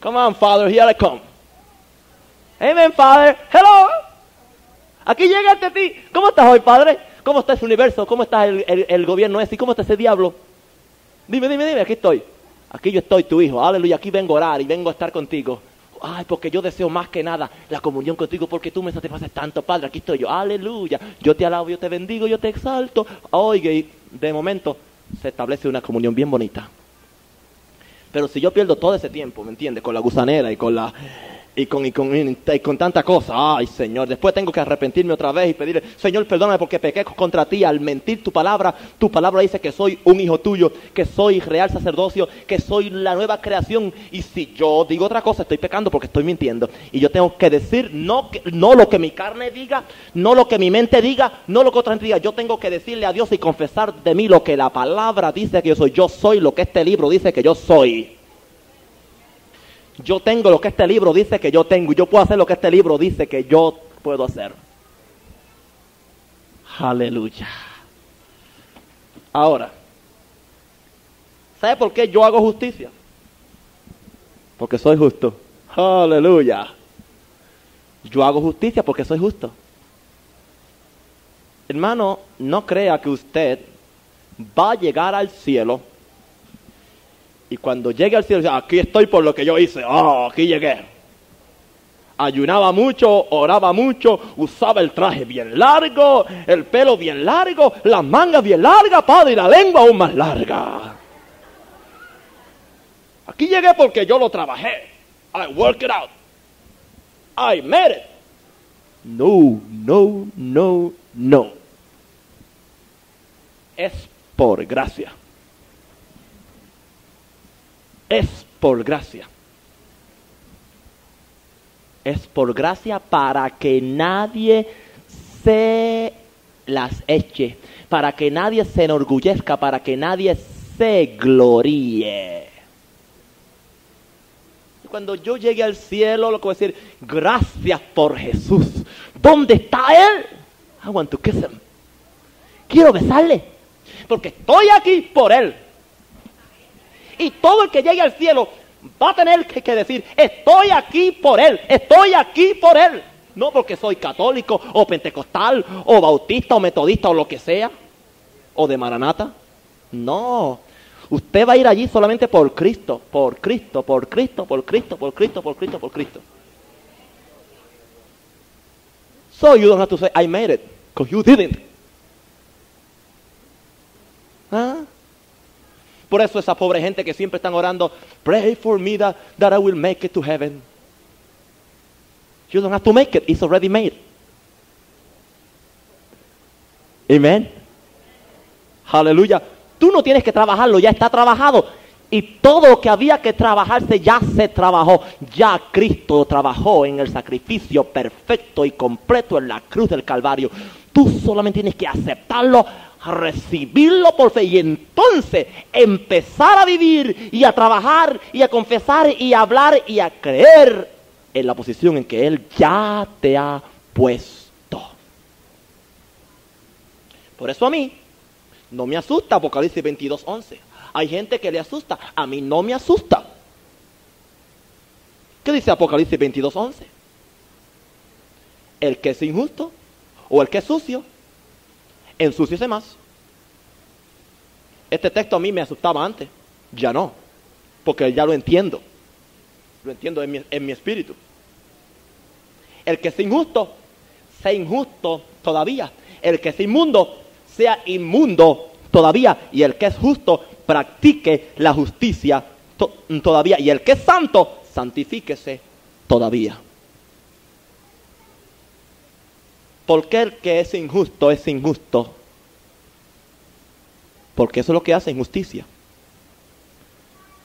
Come on, Father, here I come. Amen, Father. Hello. Aquí llega ante ti. ¿Cómo estás hoy, Padre? ¿Cómo está ese universo? ¿Cómo está el, el- el gobierno ese? ¿Y cómo está ese diablo? Dime, dime, dime, aquí estoy. Aquí yo estoy, tu hijo. Aleluya, aquí vengo a orar y vengo a estar contigo. Ay, porque yo deseo más que nada la comunión contigo porque tú me satisfaces tanto, Padre. Aquí estoy yo. Aleluya. Yo te alabo, yo te bendigo, yo te exalto. Oiga, y de momento se establece una comunión bien bonita. Pero si yo pierdo todo ese tiempo, ¿me entiendes? Con la gusanera y con la y con, y con, y con tanta cosa, ay Señor, después tengo que arrepentirme otra vez y pedirle, Señor, perdóname porque pequé contra ti al mentir tu palabra. Tu palabra dice que soy un hijo tuyo, que soy real sacerdocio, que soy la nueva creación. Y si yo digo otra cosa, estoy pecando porque estoy mintiendo. Y yo tengo que decir no, no lo que mi carne diga, no lo que mi mente diga, no lo que otra gente diga. Yo tengo que decirle a Dios y confesar de mí lo que la palabra dice que yo soy. Yo soy lo que este libro dice que yo soy. Yo tengo lo que este libro dice que yo tengo y yo puedo hacer lo que este libro dice que yo puedo hacer. Aleluya. Ahora, ¿sabe por qué yo hago justicia? Porque soy justo. Aleluya. Yo hago justicia porque soy justo. Hermano, no crea que usted va a llegar al cielo y cuando llegue al cielo, aquí estoy por lo que yo hice. Oh, aquí llegué. Ayunaba mucho, oraba mucho, usaba el traje bien largo, el pelo bien largo, las mangas bien largas, padre, y la lengua aún más larga. Aquí llegué porque yo lo trabajé. I work it out. I made it. No, no, no, no. Es por gracia es por gracia. Es por gracia para que nadie se las eche, para que nadie se enorgullezca, para que nadie se gloríe. Cuando yo llegue al cielo, lo que voy a decir, gracias por Jesús. ¿Dónde está Él? I want to kiss him. Quiero besarle, porque estoy aquí por Él. Y todo el que llegue al cielo va a tener que, decir, estoy aquí por Él, estoy aquí por Él. No porque soy católico o pentecostal o bautista o metodista o lo que sea, o de Maranata. No, usted va a ir allí solamente por Cristo, por Cristo, por Cristo, por Cristo, por Cristo, por Cristo, por Cristo. So you don't have to say, I made it, because you didn't. ¿Ah? Por eso esa pobre gente que siempre están orando, pray for me that, that I will make it to heaven. You don't have to make it, it's already made. Amen. Aleluya. Tú no tienes que trabajarlo, ya está trabajado. Y todo lo que había que trabajarse ya se trabajó. Ya Cristo trabajó en el sacrificio perfecto y completo en la cruz del Calvario. Tú solamente tienes que aceptarlo, recibirlo por fe y entonces empezar a vivir y a trabajar y a confesar y a hablar y a creer en la posición en que Él ya te ha puesto. Por eso a mí no me asusta Apocalipsis 22, 11. Hay gente que le asusta, a mí no me asusta. ¿Qué dice Apocalipsis 22, 11? el que es injusto o el que es sucio, ensúciese más. Este texto a mí me asustaba antes, ya no, porque ya lo entiendo. Lo entiendo en mi, en mi espíritu. El que es injusto, sea injusto todavía. El que es inmundo, sea inmundo todavía. Y el que es justo, practique la justicia to- todavía. Y el que es santo, santifíquese todavía. ¿Por qué el que es injusto es injusto? Porque eso es lo que hace injusticia.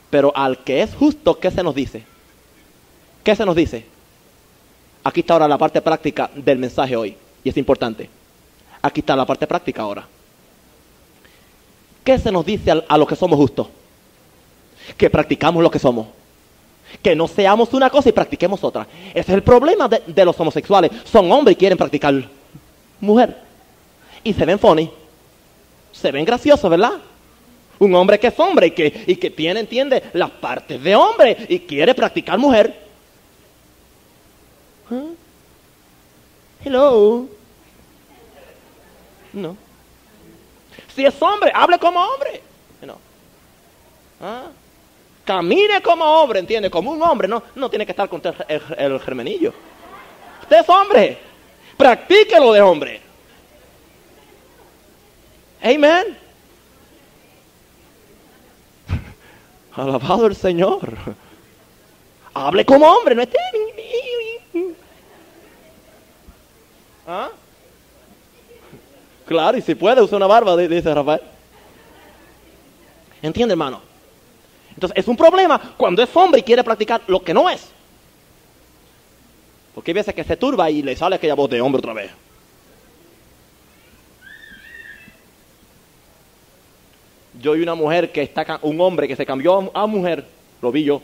Pero al que es justo, ¿qué se nos dice? ¿Qué se nos dice? Aquí está ahora la parte práctica del mensaje hoy. Y es importante. Aquí está la parte práctica ahora. ¿Qué se nos dice a los que somos justos? Que practicamos lo que somos. Que no seamos una cosa y practiquemos otra. Ese es el problema de, de los homosexuales. Son hombres y quieren practicar mujer. Y se ven funny. Se ven graciosos, ¿verdad? Un hombre que es hombre y que, y que tiene, entiende, las partes de hombre y quiere practicar mujer. ¿Ah? Hello. No. Si es hombre, hable como hombre. No. ¿Ah? Camine como hombre, ¿entiende? Como un hombre, no, no tiene que estar con el, el, el germenillo. Usted es hombre. Practíquelo de hombre. Amén. <laughs> Alabado el Señor. Hable como hombre, no esté. ¿Ah? Claro, y si puede, usa una barba, dice Rafael. ¿Entiende, hermano? Entonces, es un problema cuando es hombre y quiere practicar lo que no es. Porque hay veces que se turba y le sale aquella voz de hombre otra vez. Yo y una mujer que está, un hombre que se cambió a mujer, lo vi yo.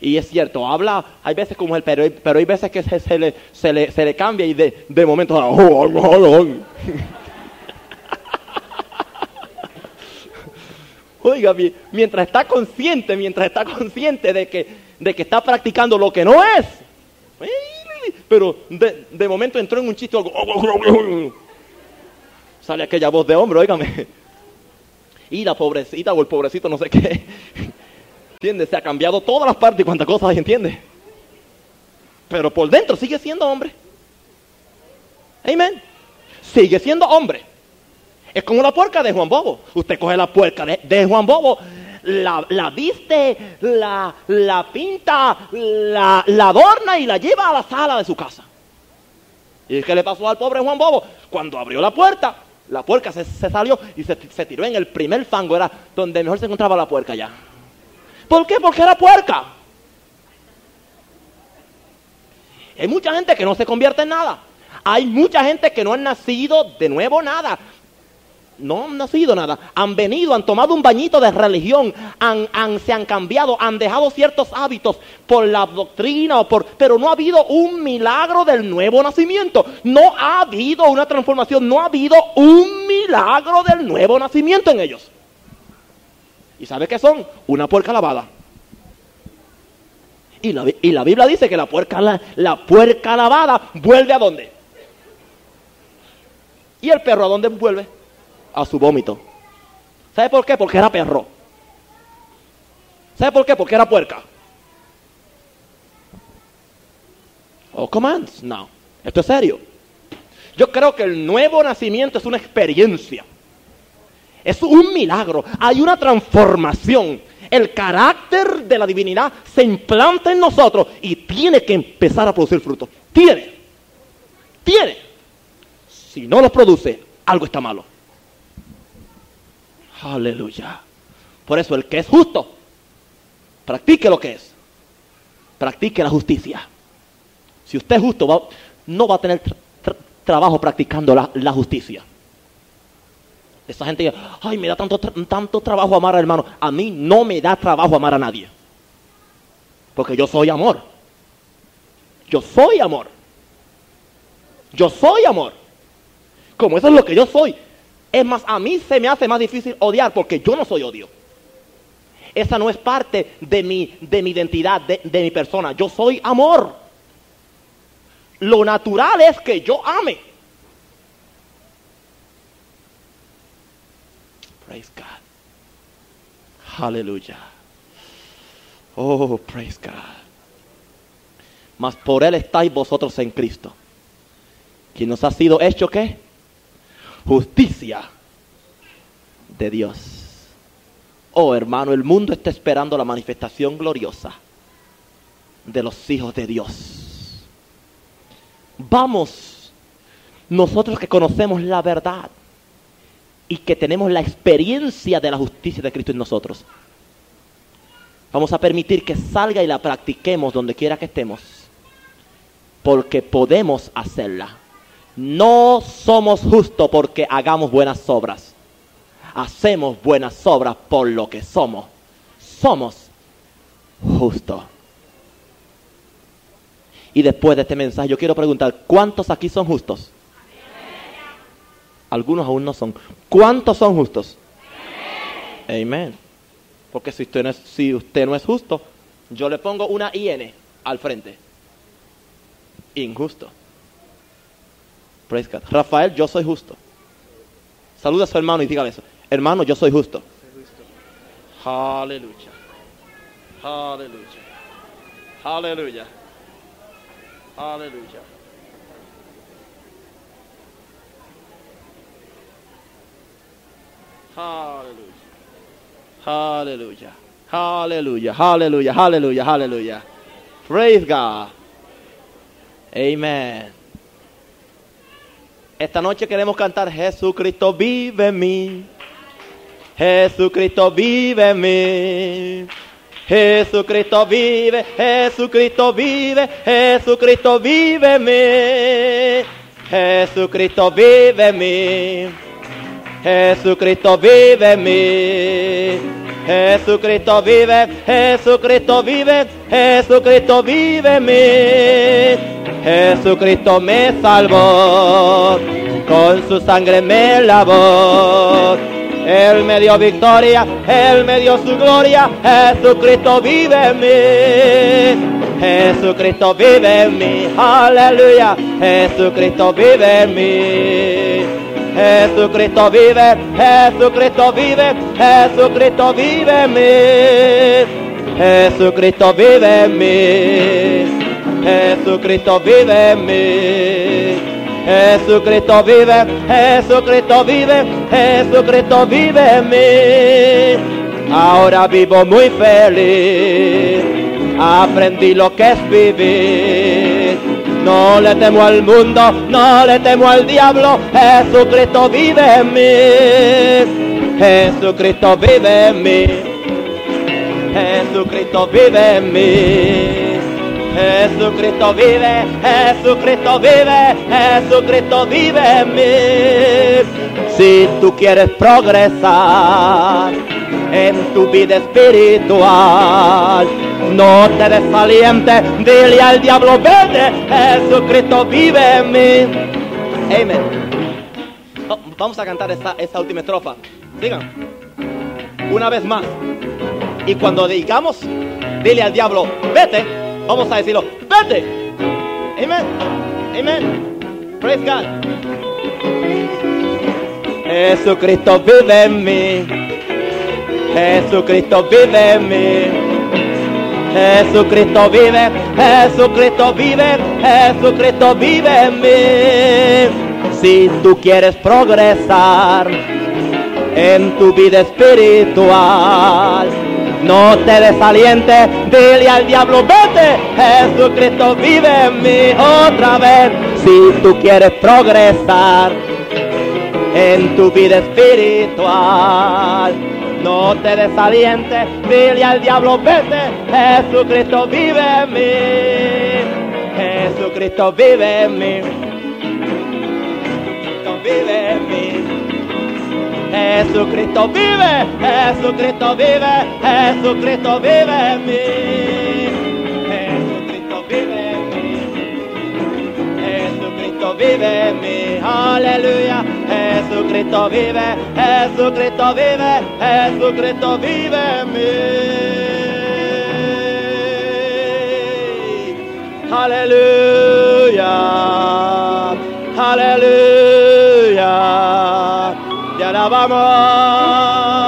Y es cierto, habla, hay veces como él, pero, hay- pero hay veces que se, le, se, le, se le cambia y de, de momento... <laughs> Oiga, mi- mientras está consciente, mientras está consciente de que, de que está practicando lo que no es. Pero de, de momento entró en un chiste algo. Sale aquella voz de hombre, óigame. Y la pobrecita o el pobrecito, no sé qué. ¿Entiendes? Se ha cambiado todas las partes y cuántas cosas hay, ¿entiendes? Pero por dentro sigue siendo hombre. Amén. Sigue siendo hombre. Es como la puerca de Juan Bobo. Usted coge la puerca de, de Juan Bobo, la, la viste, la, la pinta, la, la adorna y la lleva a la sala de su casa. ¿Y qué le pasó al pobre Juan Bobo? Cuando abrió la puerta, la puerca se, se salió y se, se tiró en el primer fango, era donde mejor se encontraba la puerca ya. ¿Por qué? Porque era puerca. Hay mucha gente que no se convierte en nada. Hay mucha gente que no han nacido de nuevo nada. No han nacido nada. Han venido, han tomado un bañito de religión, han, se han cambiado, han dejado ciertos hábitos por la doctrina, o por, pero no ha habido un milagro del nuevo nacimiento. No ha habido una transformación, no ha habido un milagro del nuevo nacimiento en ellos. ¿Y sabe qué son? Una puerca lavada. Y la, Biblia dice que la puerca, la puerca lavada vuelve a dónde? ¿Y el perro a dónde vuelve? A su vómito. ¿Sabe por qué? Porque era perro. ¿Sabe por qué? Porque era puerca. Oh, commands. No. Esto es serio. Yo creo que el nuevo nacimiento es una experiencia. Es un milagro. Hay una transformación. El carácter de la divinidad se implanta en nosotros y tiene que empezar a producir fruto. Tiene. Tiene. Si no lo produce, algo está malo. Aleluya. Por eso el que es justo, practique lo que es. Practique la justicia. Si usted es justo, va- no va a tener tra- tra- trabajo practicando la, justicia. Esa gente dice, ay, me da tanto, tanto trabajo amar al hermano. A mí no me da trabajo amar a nadie. Porque yo soy amor. Yo soy amor. Yo soy amor. Como eso es lo que yo soy. Es más, a mí se me hace más difícil odiar porque yo no soy odio. Esa no es parte de mi, de mi identidad, de, de mi persona. Yo soy amor. lo natural es que yo ame. Praise God. Aleluya. Oh, praise God. Mas por Él estáis vosotros en Cristo. Quien nos ha sido hecho qué? Justicia de Dios. Oh hermano, el mundo está esperando la manifestación gloriosa de los hijos de Dios. Vamos, nosotros que conocemos la verdad y que tenemos la experiencia de la justicia de Cristo en nosotros, vamos a permitir que salga y la practiquemos donde quiera que estemos, porque podemos hacerla. No somos justos porque hagamos buenas obras. Hacemos buenas obras por lo que somos. Somos justos. Y después de este mensaje yo quiero preguntar, ¿cuántos aquí son justos? Algunos aún no son. ¿Cuántos son justos? Amén. Porque si usted, no es, si usted no es justo, yo le pongo una IN al frente. Injusto. Rafael, yo soy justo. Saluda a su hermano y dígale eso. Hermano, yo soy justo. Aleluya. Aleluya. Aleluya. Aleluya. Aleluya. Aleluya. Aleluya. Aleluya. Aleluya. Praise God. Amen. Esta noche queremos cantar Jesucristo vive en mí. Jesucristo vive en mí. Jesucristo vive, Jesucristo vive, Jesucristo vive en mí. Jesucristo vive en mí. Jesucristo vive en mí. Jesucristo vive, Jesucristo vive, Jesucristo vive en mí. Jesucristo me salvó, con su sangre me lavó. Él me dio victoria, Él me dio su gloria, Jesucristo vive en mí. Jesucristo vive en mí, aleluya, Jesucristo vive en mí. Jesucristo vive, Jesucristo vive, Jesucristo vive en mí. Jesucristo vive en mí. Jesucristo vive en mí. Jesucristo vive, Jesucristo vive, Jesucristo vive en mí. Ahora vivo muy feliz, aprendí lo que es vivir. No le temo al mundo, no le temo al diablo, Jesucristo vive en mí. Jesucristo vive en mí. Jesucristo vive en mí. Jesucristo vive, Jesucristo vive, Jesucristo vive en mí. Si tú quieres progresar en tu vida espiritual, no te desalientes, dile al diablo, vete, Jesucristo vive en mí. Amén. Oh, Vamos a cantar esta, última estrofa. Digan, una vez más. Y cuando digamos, dile al diablo, vete, vamos a decirlo, vete. Amén. Amén. Praise God. Jesucristo vive en mí. Jesucristo vive en mí. Jesucristo vive, Jesucristo vive, Jesucristo vive en mí. Si tú quieres progresar en tu vida espiritual, no te desalientes, dile al diablo, vete, Jesucristo vive en mí otra vez. Si tú quieres progresar en tu vida espiritual, no te desalientes, dile al diablo, vete, Jesucristo vive en mí. Jesucristo vive en mí. Jesucristo vive en mí. Jesucristo vive, Jesucristo vive, Jesucristo vive en mí. Jesucristo vive en mí. Jesucristo vive en mí. Aleluya. Jesucristo vive, Jesucristo vive, Jesucristo vive en mí. Aleluya, aleluya, te alabamos.